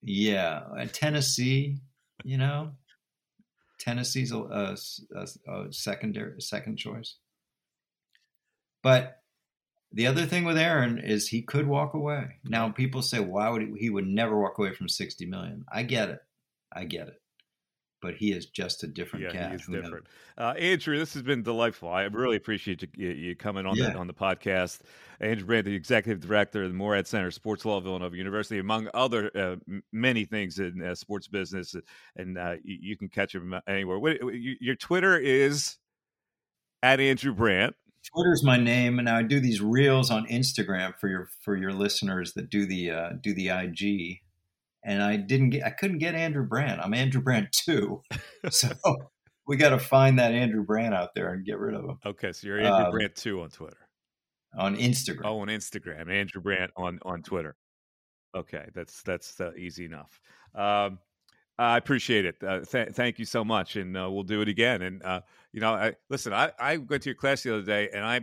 yeah, Tennessee, you know, Tennessee's a, a, a secondary second choice. But the other thing with Aaron is he could walk away. Now people say, why would he, he would never walk away from sixty million? I get it, I get it but he is just a different yeah, cat. He's different. Uh, Andrew, this has been delightful. I really appreciate you, you coming on yeah. the on the podcast. Andrew Brandt, the executive director of the Moorad Center, Sports Law, Villanova University, among other uh, many things in uh, sports business, and uh, you, you, can catch him anywhere. What, your Twitter is at Andrew Brandt. Twitter's my name, and I do these reels on Instagram for your for your listeners that do the uh, do the IG and I didn't get, I couldn't get Andrew Brandt. I'm Andrew Brandt too, so we got to find that Andrew Brandt out there and get rid of him. Okay, so you're Andrew um, Brandt two on Twitter, on Instagram. Oh, on Instagram, Andrew Brandt on on Twitter. Okay, that's that's uh, easy enough. Um, I appreciate it. Uh, th- thank you so much, and uh, we'll do it again. And uh, you know, I, listen. I, I went to your class the other day, and I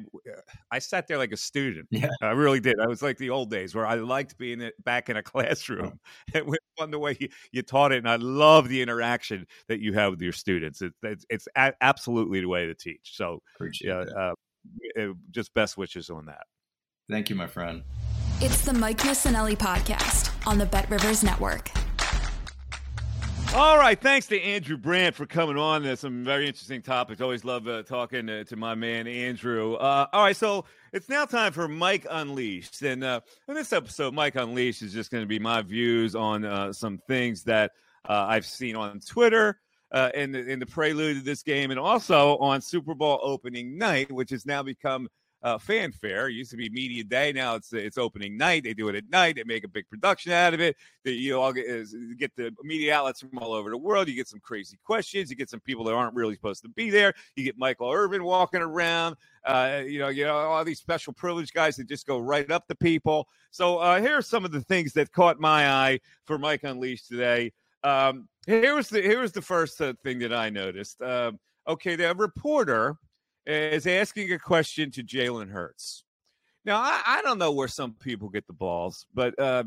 I sat there like a student. Yeah, I really did. I was like the old days where I liked being back in a classroom. It was fun the way you, you taught it, and I love the interaction that you have with your students. It, it's it's a- absolutely the way to teach. So, appreciate yeah, uh, just best wishes on that. Thank you, my friend. It's the Mike Missanelli podcast on the Bet Rivers Network. All right, thanks to Andrew Brandt for coming on. There's some very interesting topics. Always love uh, talking to, to, my man Andrew. Uh, all right, so it's now time for Mike Unleashed, and uh, in this episode, Mike Unleashed is just going to be my views on uh, some things that uh, I've seen on Twitter. Uh, in, the, in the prelude of this game, and also on Super Bowl opening night, which has now become uh, fanfare. It used to be media day. Now it's it's opening night. They do it at night. They make a big production out of it. That you all get, get the media outlets from all over the world. You get some crazy questions. You get some people that aren't really supposed to be there. You get Michael Irvin walking around. Uh, you know, you know all these special privileged guys that just go right up to people. So uh, here are some of the things that caught my eye for Mike Unleashed today. Um, here was the here was the first uh, thing that I noticed. Um, okay, the reporter is asking a question to Jalen Hurts. Now, I, I, don't know where some people get the balls, but uh,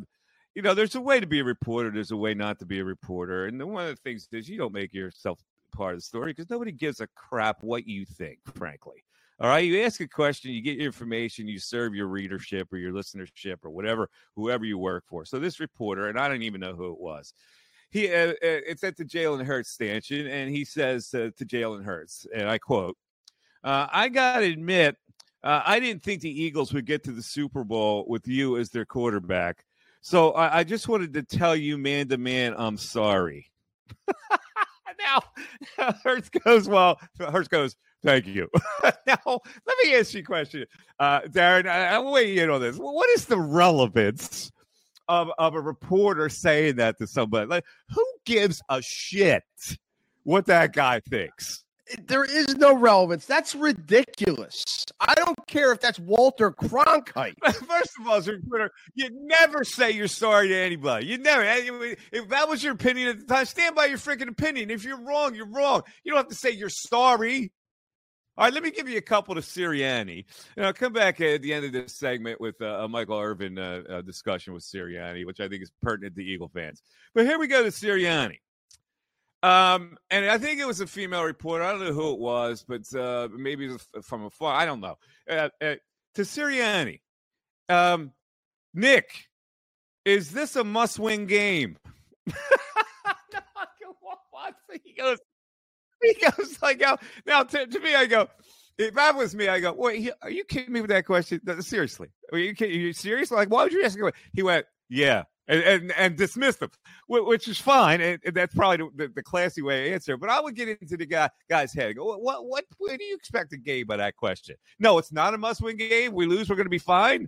you know, there's a way to be a reporter. There's a way not to be a reporter, and one of the things is you don't make yourself part of the story because nobody gives a crap what you think, frankly. All right, you ask a question, you get your information, you serve your readership or your listenership or whatever, whoever you work for. So this reporter, and I don't even know who it was, he uh, uh it's at the Jalen Hurts stanchion, and he says uh, to Jalen Hurts, and I quote, uh, I got to admit, uh, I didn't think the Eagles would get to the Super Bowl with you as their quarterback. So I, I just wanted to tell you, man to man, I'm sorry. now, Hurts goes, well, Hurts goes, thank you. now, let me ask you a question. Uh, Darren, I'm weighing in on this. What is the relevance of, of a reporter saying that to somebody? Like, who gives a shit what that guy thinks? There is no relevance. That's ridiculous. I don't care if that's Walter Cronkite. First of all, a reporter, you never say you're sorry to anybody. You never. Eh, if that was your opinion at the time, stand by your freaking opinion. If you're wrong, you're wrong. You don't have to say you're sorry. All right, let me give you a couple to Sirianni. And I'll come back at the end of this segment with a Michael Irvin uh, uh, discussion with Sirianni, which I think is pertinent to Eagle fans. But here we go to Sirianni. Um, and I think it was a female reporter. I don't know who it was, but uh, maybe it was from afar. I don't know. Uh, uh, to Sirianni, um, Nick, is this a must-win game? he goes, he goes like, now to, to, me, I go, if that was me, I go, wait, are you kidding me with that question? Seriously, are you, are you serious? Like, why would you ask? He went, yeah and, and, and dismiss them, which is fine. And, that's probably the, the, classy way to answer. But I would get into the guy guy's head. Go, what what what do you expect a game by that question? No, it's not a must win game. We lose, we're going to be fine.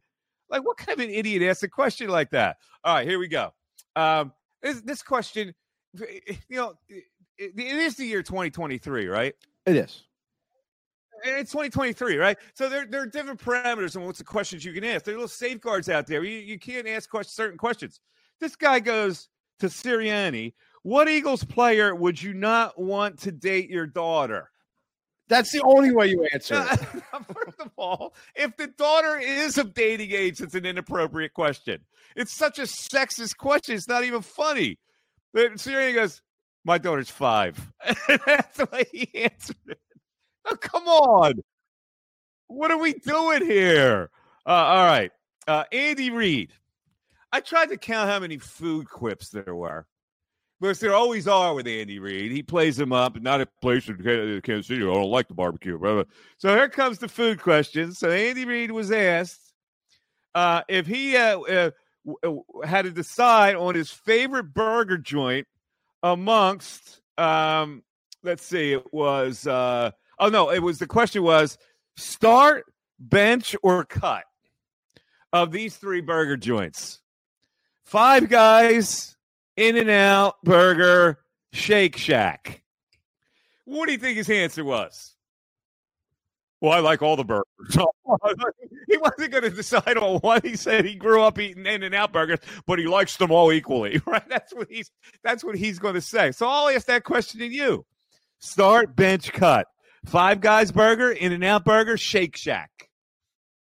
Like what kind of an idiot asks a question like that? All right, here we go. Um, this, this question, you know, it, it is the year 2023, right? It is it's 2023, right? So there, there are different parameters on what's the questions you can ask. There are little safeguards out there. You, you can't ask certain questions. This guy goes to Sirianni. What Eagles player would you not want to date your daughter? That's the only way you answer. First of all, if the daughter is of dating age, it's an inappropriate question. It's such a sexist question. It's not even funny. But Sirianni goes, "My daughter's five. That's the way he answered it. Oh, come on. What are we doing here? Uh, all right. Uh, Andy Reid. I tried to count how many food quips there were. Because there always are with Andy Reid. He plays them up, not a place in Kansas City. I don't like the barbecue. Brother. So here comes the food question. So Andy Reid was asked uh, if he uh, uh, had to decide on his favorite burger joint amongst, um, let's see, it was uh, Oh no, it was the question was start, bench, or cut of these three burger joints. Five guys, In and Out Burger, Shake Shack. What do you think his answer was? Well, I like all the burgers. he wasn't going to decide on one. He said he grew up eating In and Out burgers, but he likes them all equally. Right? That's what he's. That's what he's going to say. So I'll ask that question to you: Start, bench, cut. Five Guys Burger, In and Out Burger, Shake Shack.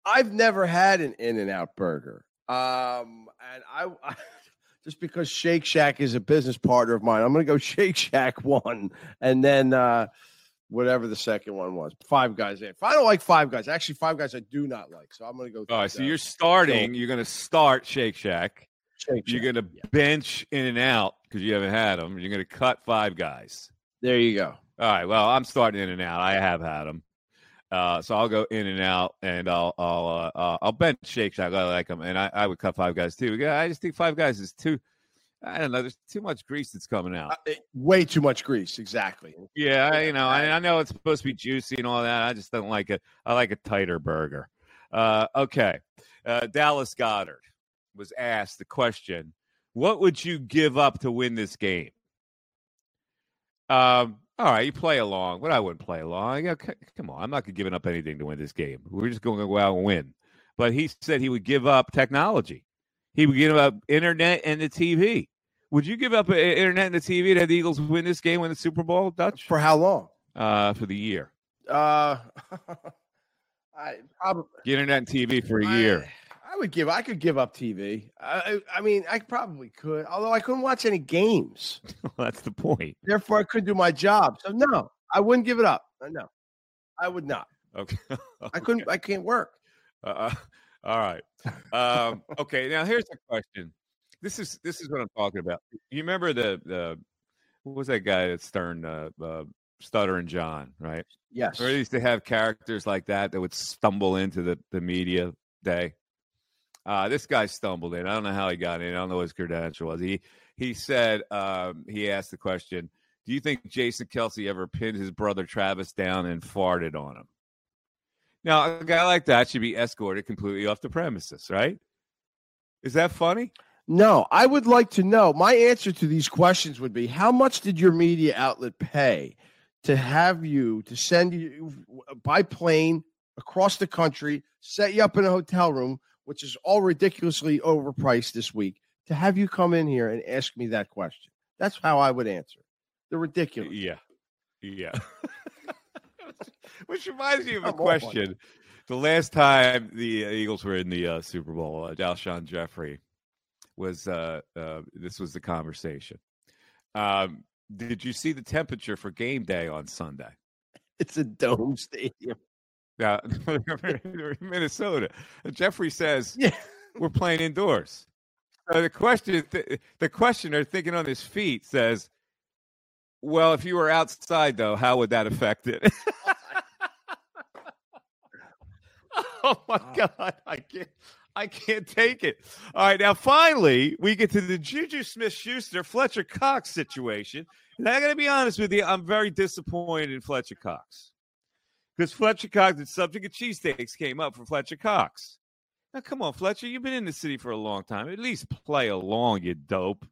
I've never had an In and Out Burger. Um, and I, I, just because Shake Shack is a business partner of mine, I'm going to go Shake Shack one, and then uh, whatever the second one was. Five Guys. If I don't like Five Guys, actually, Five Guys I do not like, so I'm going to go. All right, so you're starting. So, you're going to start Shake Shack. Shake you're going to yeah. bench In and Out because you haven't had them. You're going to cut five guys. There you go. All right. Well, I'm starting in and out. I have had them. Uh, so I'll go in and out, and I'll I'll uh, uh, I'll bench Shake Shack. I like them, and I, I would cut five guys too. Yeah, I just think five guys is too. I don't know. There's too much grease that's coming out. Uh, way too much grease. Exactly. Yeah, I, you know, I, I, know it's supposed to be juicy and all that. I just don't like it. I like a tighter burger. Uh, okay, uh, Dallas Goedert was asked the question: What would you give up to win this game? Um, all right, you play along, but I wouldn't play along. come on, I'm not giving up anything to win this game. We're just going to go out and win. But he said he would give up technology. He would give up internet and the TV. Would you give up internet and the TV to have the Eagles win this game, win the Super Bowl, Dutch? For how long? Uh, for the year. Uh, I probably internet and TV for a year. I would give. I could give up TV. I, I mean, I probably could. Although I couldn't watch any games. well, that's the point. Therefore, I couldn't do my job. So no, I wouldn't give it up. Uh, no, I would not. Okay. okay. I couldn't. I can't work. Uh, uh all right. Um, okay. Now here's the question. This is this is what I'm talking about. You remember the the what was that guy at Stern? Uh, uh, Stuttering John, right? Yes. Or used to have characters like that that would stumble into the, the media day. Uh, this guy stumbled in. I don't know how he got in. I don't know what his credential was. He he said um, he asked the question: Do you think Jason Kelce ever pinned his brother Travis down and farted on him? Now, a guy like that should be escorted completely off the premises, right? Is that funny? No, I would like to know. My answer to these questions would be: How much did your media outlet pay to have you to send you by plane across the country, set you up in a hotel room? Which is all ridiculously overpriced this week, to have you come in here and ask me that question. That's how I would answer. They're ridiculous. Yeah. Yeah. Which reminds me of a question. The last time the uh, Eagles were in the uh, Super Bowl, uh, Alshon Jeffery was, uh, uh, this was the conversation. Um, did you see the temperature for game day on Sunday? It's a dome stadium. Yeah, Minnesota. Jeffery says yeah. we're playing indoors. So the question, the questioner, thinking on his feet, says, "Well, if you were outside, though, how would that affect it?" oh my God, I can't. I can't take it. All right, now finally we get to the Juju Smith Schuster Fletcher Cox situation. And I got to be honest with you, I'm very disappointed in Fletcher Cox because Fletcher Cox, the subject of cheesesteaks came up for Fletcher Cox. Now, come on, Fletcher, you've been in the city for a long time. At least play along, you dope.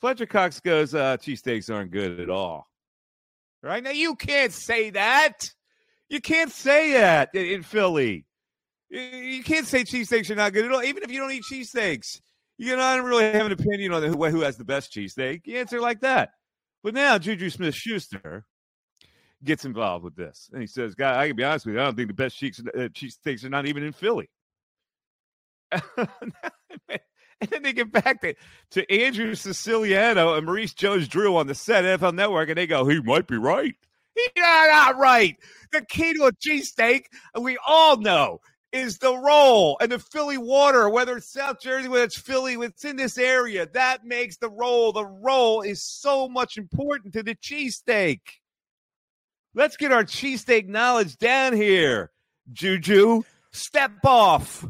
Fletcher Cox goes, uh, cheesesteaks aren't good at all. Right now, you can't say that. You can't say that in, Philly. You, you can't say cheesesteaks are not good at all, even if you don't eat cheesesteaks. You know, I don't really have an opinion on who, who has the best cheesesteak. You answer like that. But now, Juju Smith Schuster, gets involved with this. And he says, "Guy, I can be honest with you. I don't think the best cheeks, uh, cheesesteaks are not even in Philly." and then they get back to, to Andrew Siciliano and Maurice Jones-Drew on the set NFL Network, and they go, "He might be right. He's not right. The key to a cheesesteak, we all know, is the roll and the Philly water, whether it's South Jersey, whether it's Philly, it's in this area. That makes the roll. The roll is so much important to the cheesesteak. Let's get our cheesesteak knowledge down here, Juju. Step off.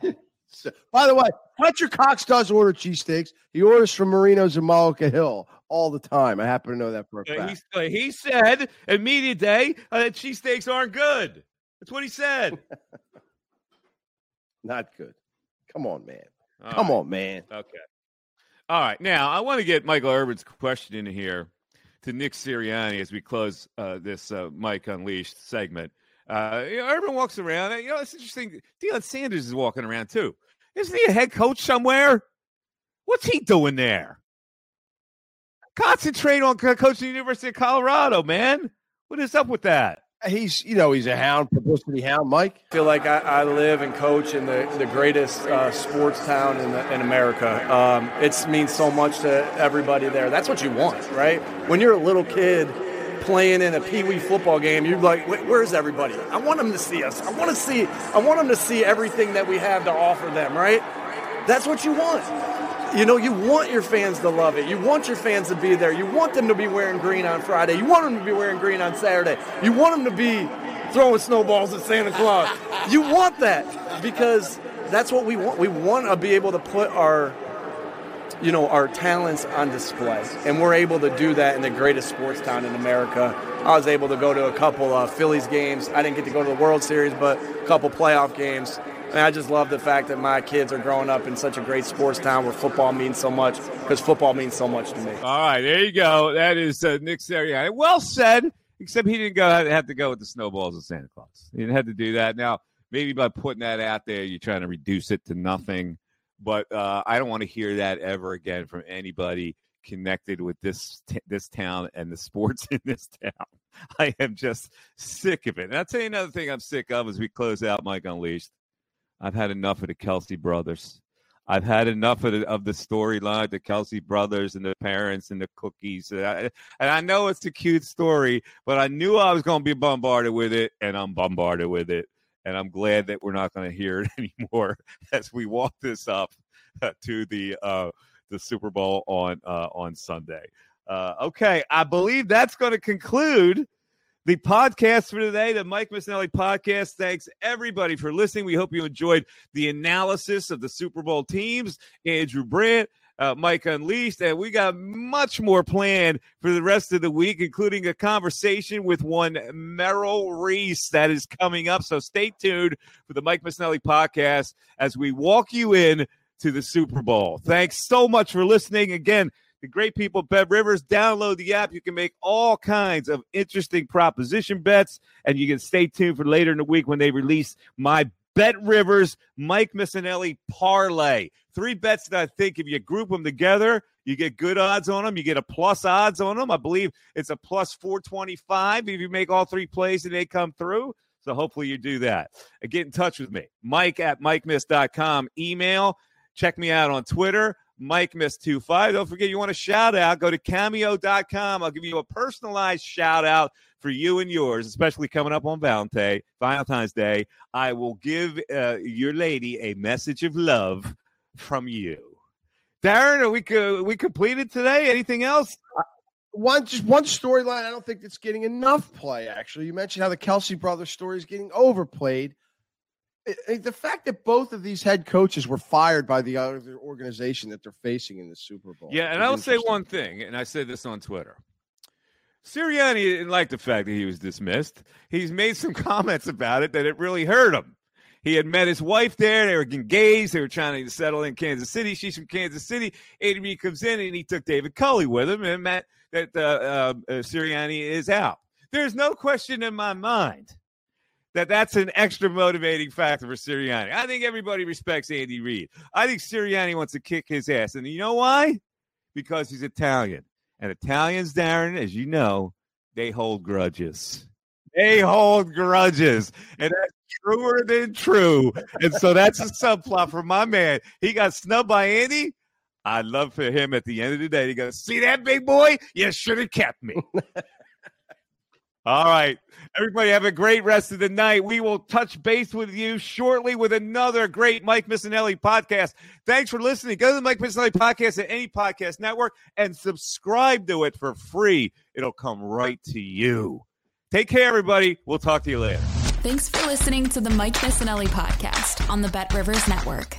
By the way, Fletcher Cox does order cheesesteaks. He orders from Marino's in Mullica Hill all the time. I happen to know that for a fact. He, he said at media day uh, that cheesesteaks aren't good. That's what he said. Not good. Come on, man. All Come right. on, man. Okay. All right. Now, I want to get Michael Irvin's question in here to Nick Sirianni as we close uh, this uh, Mike Unleashed segment. Uh, you know, walks around. You know, it's interesting. Deion Sanders is walking around too. Isn't he a head coach somewhere? What's he doing there? Concentrate on coaching the University of Colorado, man. What is up with that? He's, you know, he's a hound, publicity hound, Mike. I feel like I, I live and coach in the, the greatest uh, sports town in, the, in America. Um, it means so much to everybody there. That's what you want, right? When you're a little kid playing in a pee wee football game, you're like, where's everybody? I want them to see us. I want to see. I want them to see everything that we have to offer them, right? That's what you want. You know, you want your fans to love it. You want your fans to be there. You want them to be wearing green on Friday. You want them to be wearing green on Saturday. You want them to be throwing snowballs at Santa Claus. You want that because that's what we want. We want to be able to put our you know our talents on display and we're able to do that in the greatest sports town in america i was able to go to a couple of phillies games i didn't get to go to the world series but a couple playoff games I just love the fact that my kids are growing up in such a great sports town where football means so much because football means so much to me. All right, there you go. That is uh, Nick Sirianni. Well said, except he didn't go have to go with the snowballs of Santa Claus. He didn't have to do that. Now, maybe by putting that out there, you're trying to reduce it to nothing. But uh, I don't want to hear that ever again from anybody connected with this t- this town and the sports in this town. I am just sick of it. And I'll tell you another thing I'm sick of as we close out Mike Unleashed. I've had enough of the Kelce brothers. I've had enough of the, of the storyline, the Kelce brothers and the parents and the cookies. And I, and I know it's a cute story, but I knew I was going to be bombarded with it, and I'm bombarded with it. And I'm glad that we're not going to hear it anymore as we walk this up uh, to the uh, the Super Bowl on uh, on Sunday. Uh, okay, I believe that's going to conclude the podcast for today, the Mike Missanelli podcast. Thanks everybody for listening. We hope you enjoyed the analysis of the Super Bowl teams. Andrew Brandt, uh, Mike Unleashed, and we got much more planned for the rest of the week, including a conversation with one Merrill Reese that is coming up. So stay tuned for the Mike Missanelli podcast as we walk you in to the Super Bowl. Thanks so much for listening. Again, the great people Bet Rivers. Download the app. You can make all kinds of interesting proposition bets, and you can stay tuned for later in the week when they release my Bet Rivers Mike Missanelli parlay. Three bets that I think if you group them together, you get good odds on them. You get a plus odds on them. I believe it's a plus 425 if you make all three plays and they come through. So hopefully you do that. Get in touch with me, Mike at MikeMiss.com. Email. Check me out on Twitter. Mike Miss 25. Don't forget, you want a shout out, go to cameo.com. I'll give you a personalized shout out for you and yours, especially coming up on Valentine, Valentine's Day. I will give uh, your lady a message of love from you. Darren, are we, co- we completed today? Anything else? One just one storyline I don't think it's getting enough play. Actually, you mentioned how the Kelce brothers story is getting overplayed the fact that both of these head coaches were fired by the other organization that they're facing in the Super Bowl. Yeah, and I'll say one thing, and I said this on Twitter. Sirianni didn't like the fact that he was dismissed. He's made some comments about it that it really hurt him. He had met his wife there. They were engaged. They were trying to settle in Kansas City. She's from Kansas City. Andy Reid comes in and he took David Culley with him and Matt that uh, uh, Sirianni is out. There's no question in my mind that that's an extra motivating factor for Sirianni. I think everybody respects Andy Reid. I think Sirianni wants to kick his ass. And you know why? Because he's Italian. And Italians, Darren, as you know, they hold grudges. They hold grudges. And that's truer than true. And so that's a subplot for my man. He got snubbed by Andy. I'd love for him at the end of the day to go, see that big boy? You should have kept me. All right. Everybody have a great rest of the night. We will touch base with you shortly with another great Mike Missanelli podcast. Thanks for listening. Go to the Mike Missanelli podcast at any podcast network and subscribe to it for free. It'll come right to you. Take care, everybody. We'll talk to you later. Thanks for listening to the Mike Missanelli podcast on the Bet Rivers Network.